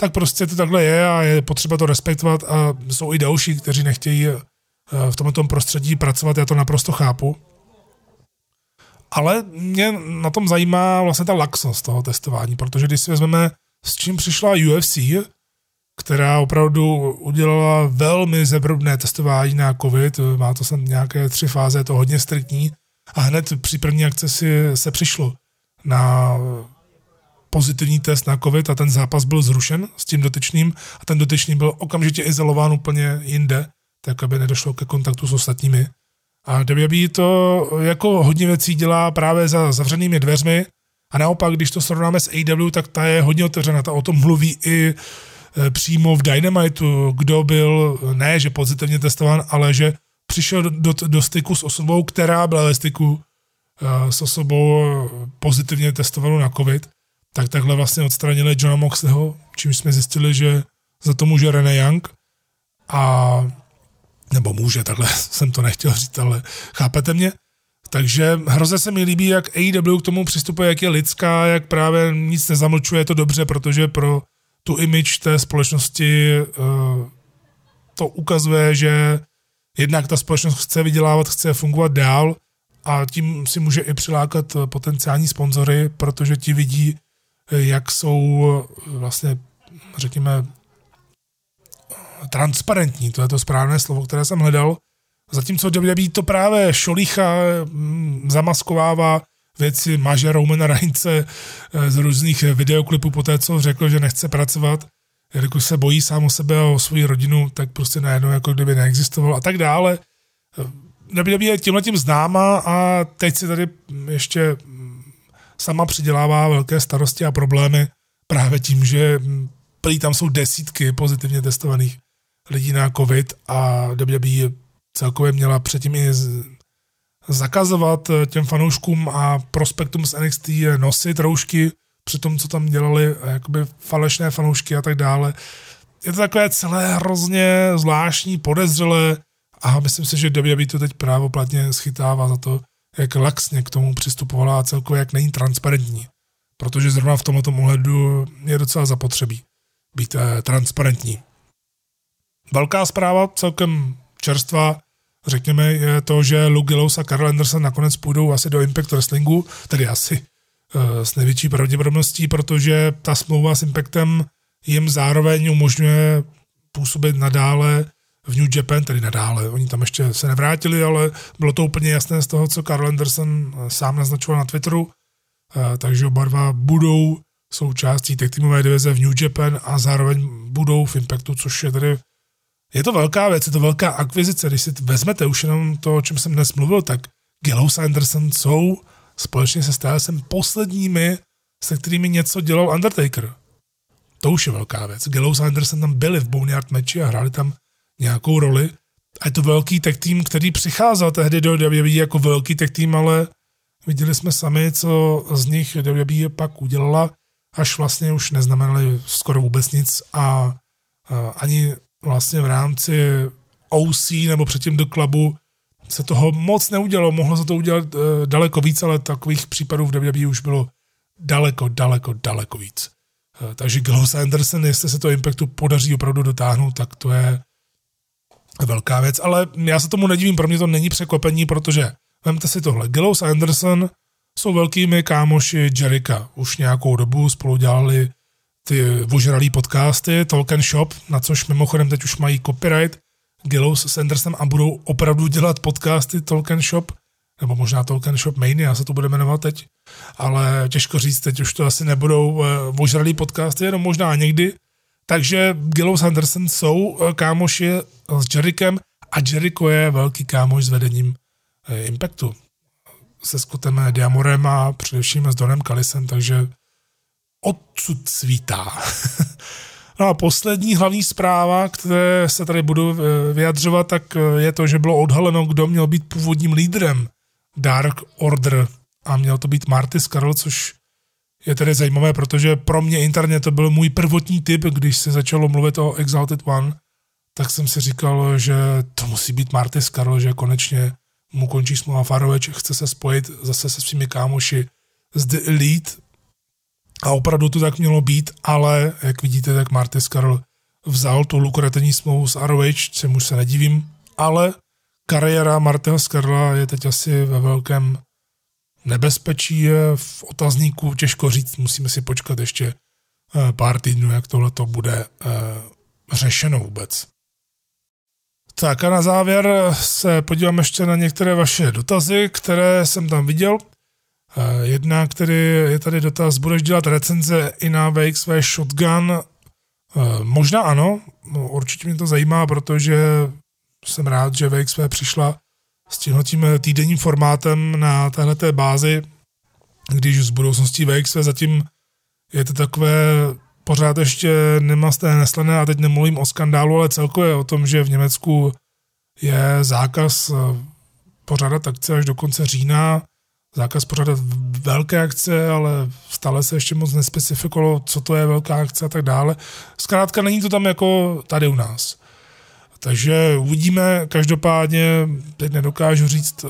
tak prostě to takhle je a je potřeba to respektovat a jsou i další, kteří nechtějí eh, v tomto prostředí pracovat, já to naprosto chápu. Ale mě na tom zajímá vlastně ta laxnost toho testování, protože když si vezmeme, s čím přišla UFC, která opravdu udělala velmi zevrubné testování na COVID, má to sem nějaké tři fáze, je to hodně striktní. A hned při první akci si se přišlo na pozitivní test na COVID a ten zápas byl zrušen s tím dotyčným a ten dotyčný byl okamžitě izolován úplně jinde, tak aby nedošlo ke kontaktu s ostatními. A WWE to jako hodně věcí dělá právě za zavřenými dveřmi. A naopak, když to srovnáme s AW, tak ta je hodně otevřená, ta o tom mluví i přímo v Dynamitu, kdo byl, ne že pozitivně testovan, ale že přišel do, do, do styku s osobou, která byla ve styku uh, s osobou pozitivně testovanou na COVID, tak takhle vlastně odstranili Johna Moxleyho, čímž jsme zjistili, že za to může René Young a nebo může, takhle <laughs> jsem to nechtěl říct, ale chápete mě? Takže hroze se mi líbí, jak AEW k tomu přistupuje, jak je lidská, jak právě nic nezamlčuje, je to dobře, protože pro tu image té společnosti uh, to ukazuje, že jednak ta společnost chce vydělávat, chce fungovat dál a tím si může i přilákat potenciální sponzory, protože ti vidí, jak jsou vlastně, řekněme, transparentní, to je to správné slovo, které jsem hledal. Zatímco WWE to právě šolicha mm, zamaskovává věci maže Romana Reince eh, z různých videoklipů po té, co řekl, že nechce pracovat, jelikož se bojí sám o sebe a o svou rodinu, tak prostě najednou jako kdyby neexistoval a tak dále. WWE je tímhle tím známa a teď si tady ještě mm, sama přidělává velké starosti a problémy právě tím, že mm, prý tam jsou desítky pozitivně testovaných lidí na COVID a WWE celkově měla předtím i zakazovat eh, těm fanouškům a prospektům z NXT nosit roušky při tom, co tam dělali, jakoby falešné fanoušky a tak dále. Je to takové celé hrozně zvláštní, podezřelé a myslím si, že WWE to teď právoplatně schytává za to, jak laxně k tomu přistupovala a celkově jak není transparentní. Protože zrovna v tomto ohledu je docela zapotřebí být eh, transparentní. Velká zpráva, celkem čerstvá, řekněme, je to, že Luke Gallows a Carl Anderson nakonec půjdou asi do Impact Wrestlingu, tedy asi uh, s největší pravděpodobností, protože ta smlouva s Impactem jim zároveň umožňuje působit nadále v New Japan, tedy nadále. Oni tam ještě se nevrátili, ale bylo to úplně jasné z toho, co Carl Anderson eh, sám naznačoval na Twitteru, uh, takže oba dva budou součástí tech divize v New Japan a zároveň budou v Impactu, což je tedy je to velká věc, je to velká akvizice. Když si vezmete už jenom to, o čem jsem dnes mluvil, tak Gallows Anderson jsou společně se Stylesem posledními, se kterými něco dělal Undertaker. To už je velká věc. Gallows Anderson tam byli v Boneyard meči a hráli tam nějakou roli. A je to velký tech tým, který přicházel tehdy do WWE jako velký tech tým, ale viděli jsme sami, co z nich WWE pak udělala, až vlastně už neznamenali skoro vůbec nic a, a ani vlastně v rámci OC nebo předtím do klubu se toho moc neudělalo. Mohlo se to udělat e, daleko víc, ale takových případů v WWE už bylo daleko, daleko, daleko víc. E, takže Gilles Anderson, jestli se to Impactu podaří opravdu dotáhnout, tak to je velká věc. Ale já se tomu nedivím, pro mě to není překvapení, protože vemte si tohle. Gilles Anderson jsou velkými kámoši Jerika. Už nějakou dobu spolu dělali ty ožralý podcasty, Tolkien Shop, na což mimochodem teď už mají copyright, Gillows s Andersem a budou opravdu dělat podcasty Tolkien Shop, nebo možná Tolkien Shop Mania se to bude jmenovat teď, ale těžko říct, teď už to asi nebudou uh, ožralý podcasty, jenom možná někdy. Takže Gillows Anderson jsou uh, kámoši s Jerikem a Jericho je velký kámoš s vedením uh, Impactu se Scottem Diamorem a především s Donem Kalisem, takže odsud svítá. <laughs> no a poslední hlavní zpráva, které se tady budu eh, vyjadřovat, tak eh, je to, že bylo odhaleno, kdo měl být původním lídrem Dark Order a měl to být Marty Scarl, což je tedy zajímavé, protože pro mě interně to byl můj prvotní typ, když se začalo mluvit o Exalted One, tak jsem si říkal, že to musí být Marty Scarl, že konečně mu končí smlouva Faroveč, chce se spojit zase se svými kámoši z The Elite, a opravdu to tak mělo být, ale jak vidíte, tak Marty Scarl vzal tu lukrativní smlouvu s ROH, čemu se nedivím, ale kariéra Martyho Scarla je teď asi ve velkém nebezpečí, je v otazníku těžko říct, musíme si počkat ještě eh, pár týdnů, jak tohle to bude eh, řešeno vůbec. Tak a na závěr se podívám ještě na některé vaše dotazy, které jsem tam viděl. Jedna, který je tady dotaz, budeš dělat recenze i na VXV Shotgun? Možná ano, no, určitě mě to zajímá, protože jsem rád, že VXV přišla s tímhletím týdenním formátem na téhleté bázi, když z budoucností VXV zatím je to takové pořád ještě nemasté neslané a teď nemluvím o skandálu, ale celkově o tom, že v Německu je zákaz pořádat akce až do konce října, zákaz pořádat velké akce, ale stále se ještě moc nespecifikovalo, co to je velká akce a tak dále. Zkrátka není to tam jako tady u nás. Takže uvidíme, každopádně teď nedokážu říct, eh,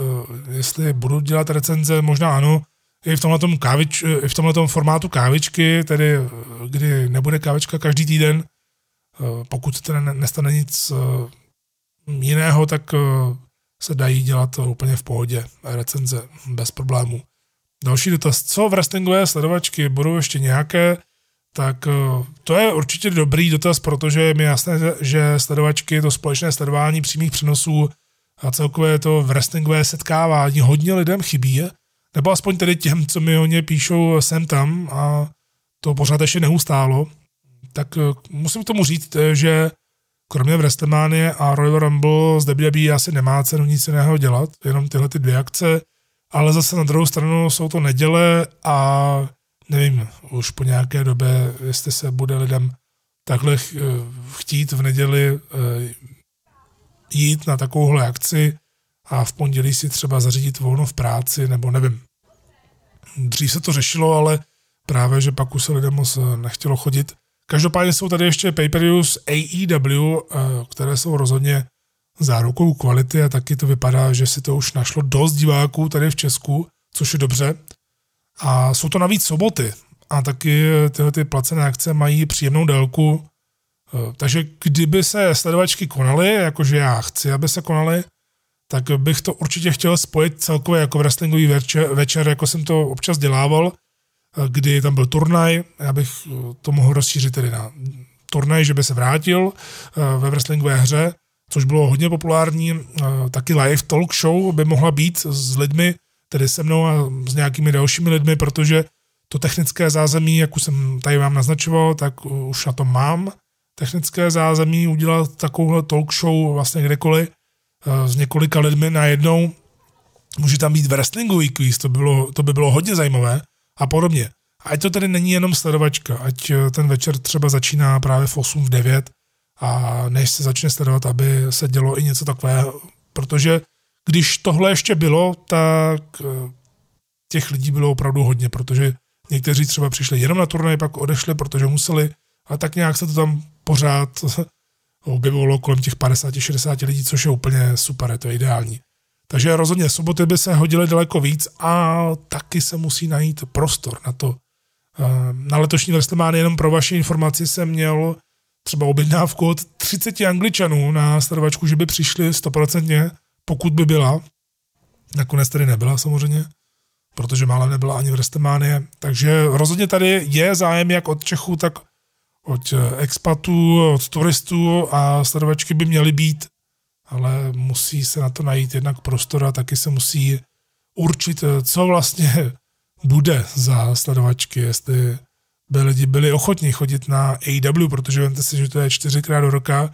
jestli budu dělat recenze, možná ano, i v tomhle, kávič, i v tomhle formátu kávičky, tedy eh, kdy nebude kávička každý týden, eh, pokud teda nestane nic jiného, tak se dají dělat úplně v pohodě, recenze bez problémů. Další dotaz, co v wrestlingové sledovačky? Budou ještě nějaké, tak eh, to je určitě dobrý dotaz, protože je mi jasné, že sledovačky, to společné sledování přímých přenosů a celkové to v wrestlingové setkávání hodně lidem chybí, nebo aspoň tedy těm, co mi hodně píšou sem tam a to pořád ještě neustálo, tak eh, musím k tomu říct, eh, že kromě WrestleMania a Royal Rumble z WWE asi nemá cenu nic jiného dělat, jenom tyhle ty dvě akce, ale zase na druhou stranu jsou to neděle a nevím, už po nějaké době, jestli se bude lidem takhle chtít v neděli eh, jít na takovouhle akci a v pondělí si třeba zařídit volno v práci, nebo nevím. Dřív se to řešilo, ale právě, že pak už se lidem moc nechtělo chodit. Každopádně jsou tady ještě pay-per-views AEW, eh, které jsou rozhodně zárukou kvality a taky to vypadá, že si to už našlo dost diváků tady v Česku, což je dobře. A jsou to navíc soboty a taky tyhle ty placené akce mají příjemnou délku, eh, takže kdyby se sledovačky konaly, jakože já chci, aby se konaly, tak bych to určitě chtěl spojit celkově jako wrestlingový večer, večer jako jsem to občas dělával, kdy tam byl turnaj, já bych eh, to mohl rozšířit tedy na turnaj, že by se vrátil ve wrestlingové hře, což bylo hodně populární, taky live talk show by mohla být s lidmi, tedy se mnou a s nějakými dalšími lidmi, protože to technické zázemí, jak už jsem tady vám naznačoval, tak už na to mám. Technické zázemí udělat takovouhle talk show vlastně kdekoliv eh, s několika lidmi najednou. Může tam být wrestlingový quiz, to by bylo, to by bylo hodně zajímavé a podobně. Ať to tedy není jenom sledovačka, ať eh, ten večer třeba začíná právě v 8, v 9 a než se začne sledovat, aby se dělo i něco takového, protože když tohle ještě bylo, tak eh, těch lidí bylo opravdu hodně, protože někteří třeba přišli jenom na turnaj, pak odešli, protože museli, a tak nějak se to tam pořád <laughs> objevovalo kolem těch 50-60 lidí, což je úplně super, je to ideální. Takže rozhodně soboty by se hodily daleko víc a taky se musí najít prostor na to. Eh, na letošní WrestleMania jenom pro vaši informaci jsem měl třeba objednávku od 30 angličanů na sledovačku, že by přišli stoprocentně pokud by byla, nakonec tedy nebyla samozřejmě, protože málem nebyla ani v Restemánie, takže rozhodně tady je zájem jak od Čechů, tak od eh, expatů, od turistů a sledovačky by měly být, ale musí se na to najít jednak prostor a taky se musí určit, eh, co vlastně <laughs> bude za sledovačky, jestli by lidi byli ochotní chodit na AW, protože vemte si, že to je čtyřikrát do roka.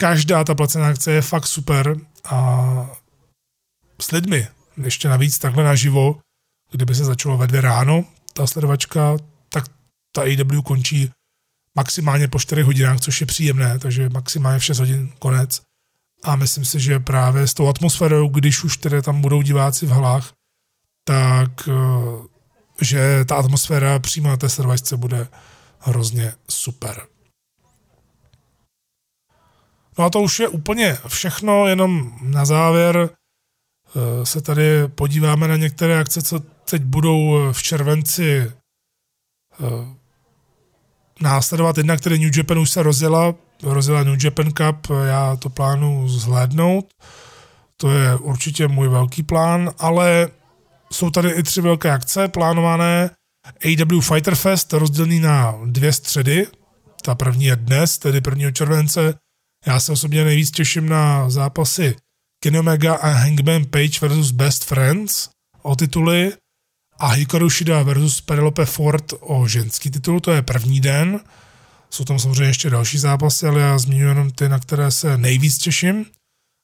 Každá ta placená akce je fakt super a s lidmi, ještě navíc takhle naživo, kdyby se začalo ve dvě ráno, ta sledovačka, tak ta AW končí maximálně po 4 hodinách, což je příjemné, takže maximálně v 6 hodin konec. A myslím si, že právě s tou atmosférou, když už tedy tam budou diváci v halách, tak eh, že ta atmosféra přímo na té sledovačce bude hrozně super. No a to už je úplně všechno, jenom na závěr eh, se tady podíváme na některé akce, co teď budou eh, v červenci následovat. Jedna, které New Japan už se rozjela, rozjela New Japan Cup, já to plánu zhlédnout. To je určitě můj velký plán, ale jsou tady i tři velké akce plánované. AW Fighter Fest rozdělený na dvě středy. Ta první je dnes, tedy 1. července já se osobně nejvíc těším na zápasy Kenny Omega a Hangman Page versus Best Friends o tituly a Hikaru Shida versus Penelope Ford o ženský titul, to je první den. Jsou tam samozřejmě ještě další zápasy, ale já zmíním jenom ty, na které se nejvíc těším.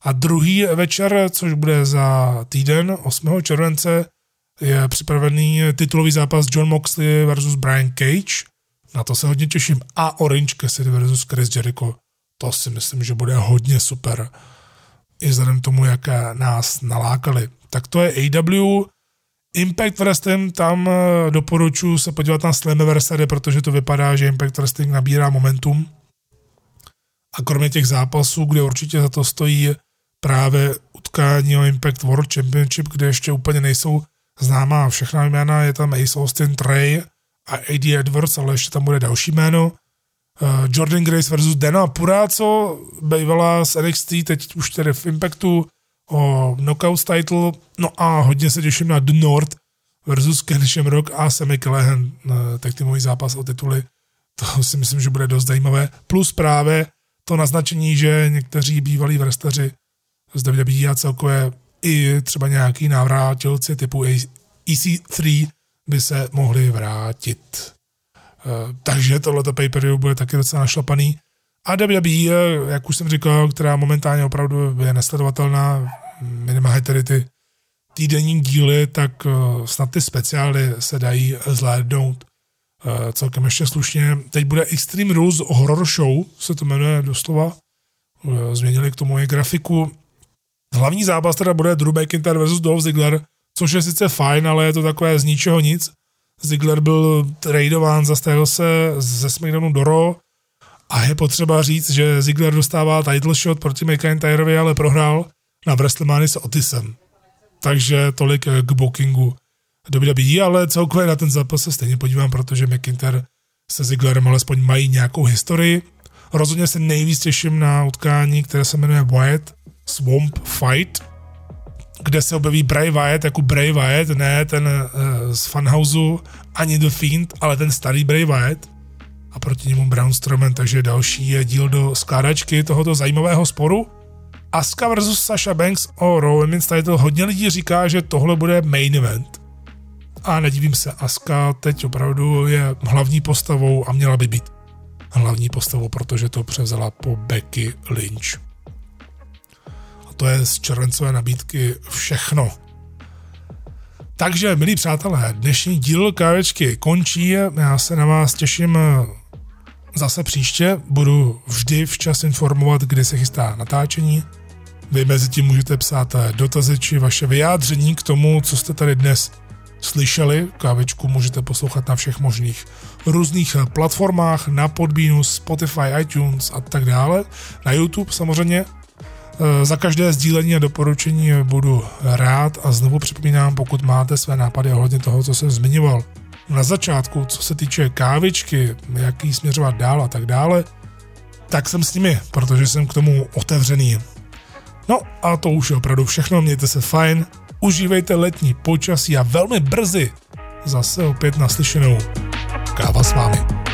A druhý večer, což bude za týden, 8. července, je připravený titulový zápas John Moxley versus Brian Cage. Na to se hodně těším. A Orange Cassidy versus Chris Jericho. To si myslím, že bude hodně super. I vzhledem tomu, jak nás nalákali. Tak to je AW. Impact Wrestling, tam eh, doporučuji se podívat na Slammiversary, protože to vypadá, že Impact Wrestling nabírá momentum. A kromě těch zápasů, kde určitě za to stojí právě utkání o Impact World Championship, kde ještě úplně nejsou známá všechna jména, je tam Ace Austin Trey a AD Edwards, ale ještě tam bude další jméno. Uh, Jordan Grace versus Dana Puráco, bývala z NXT, teď už tedy v Impactu, o Knockouts title, no a hodně se těším na The North versus Ken Shamrock a Sammy Callahan, eh, tak ty můj zápas o tituly, to si myslím, že bude dost zajímavé, plus právě to naznačení, že někteří bývalí vrstaři z WWE a celkově i třeba nějaký návrátilci typu EC3 by se mohli vrátit. Eh, takže tohleto pay bude taky docela našlapaný. A WWE, jak už jsem říkal, která momentálně opravdu je nesledovatelná, minimálně tedy ty týdenní díly, tak eh, snad ty speciály se dají zhlédnout eh, celkem ještě slušně. Teď bude Extreme Rules Horror Show, se to jmenuje doslova. Změnili k tomu i grafiku. Hlavní zápas teda bude Drew McIntyre versus Dolph Ziggler, což je sice fajn, ale je to takové z ničeho nic. Ziggler byl tradován, zastavil se ze SmackDownu do Raw a je potřeba říct, že Ziggler dostává title shot proti McIntyreovi, ale prohrál na WrestleMania s Otisem. Takže tolik k bookingu WWE, ale celkově na ten zápas se stejně podívám, protože McIntyre se Zigglerem alespoň mají nějakou historii. Rozhodně se nejvíc těším na utkání, které se jmenuje Wyatt Swamp Fight, kde se objeví Bray Wyatt jako Bray Wyatt, ne ten uh, z Funhouseu, ani The Fiend, ale ten starý Bray Wyatt a proti němu Braun Strowman, takže další je díl do skládačky tohoto zajímavého sporu. Asuka versus Sasha Banks o Raw Women's title hodně lidí říká, že tohle bude main event. A nedivím se, Asuka teď opravdu je hlavní postavou a měla by být hlavní postavou, protože to převzala po Becky Lynch to je z červencové nabídky všechno. Takže, milí přátelé, dnešní díl kávečky končí. Já se na vás těším zase příště. Budu vždy včas informovat, kdy se chystá natáčení. Vy mezi tím můžete psát dotazy či vaše vyjádření k tomu, co jste tady dnes slyšeli. Kávečku můžete poslouchat na všech možných různých platformách, na Podbeanu, Spotify, iTunes a tak dále. Na YouTube samozřejmě za každé sdílení a doporučení budu rád a znovu připomínám, pokud máte své nápady ohledně toho, co jsem zmiňoval na začátku, co se týče kávičky, jak jí směřovat dál a tak dále, tak jsem s nimi, protože jsem k tomu otevřený. No a to už je opravdu všechno, mějte se fajn, užívejte letní počasí a velmi brzy zase opět naslyšenou. Káva s vámi.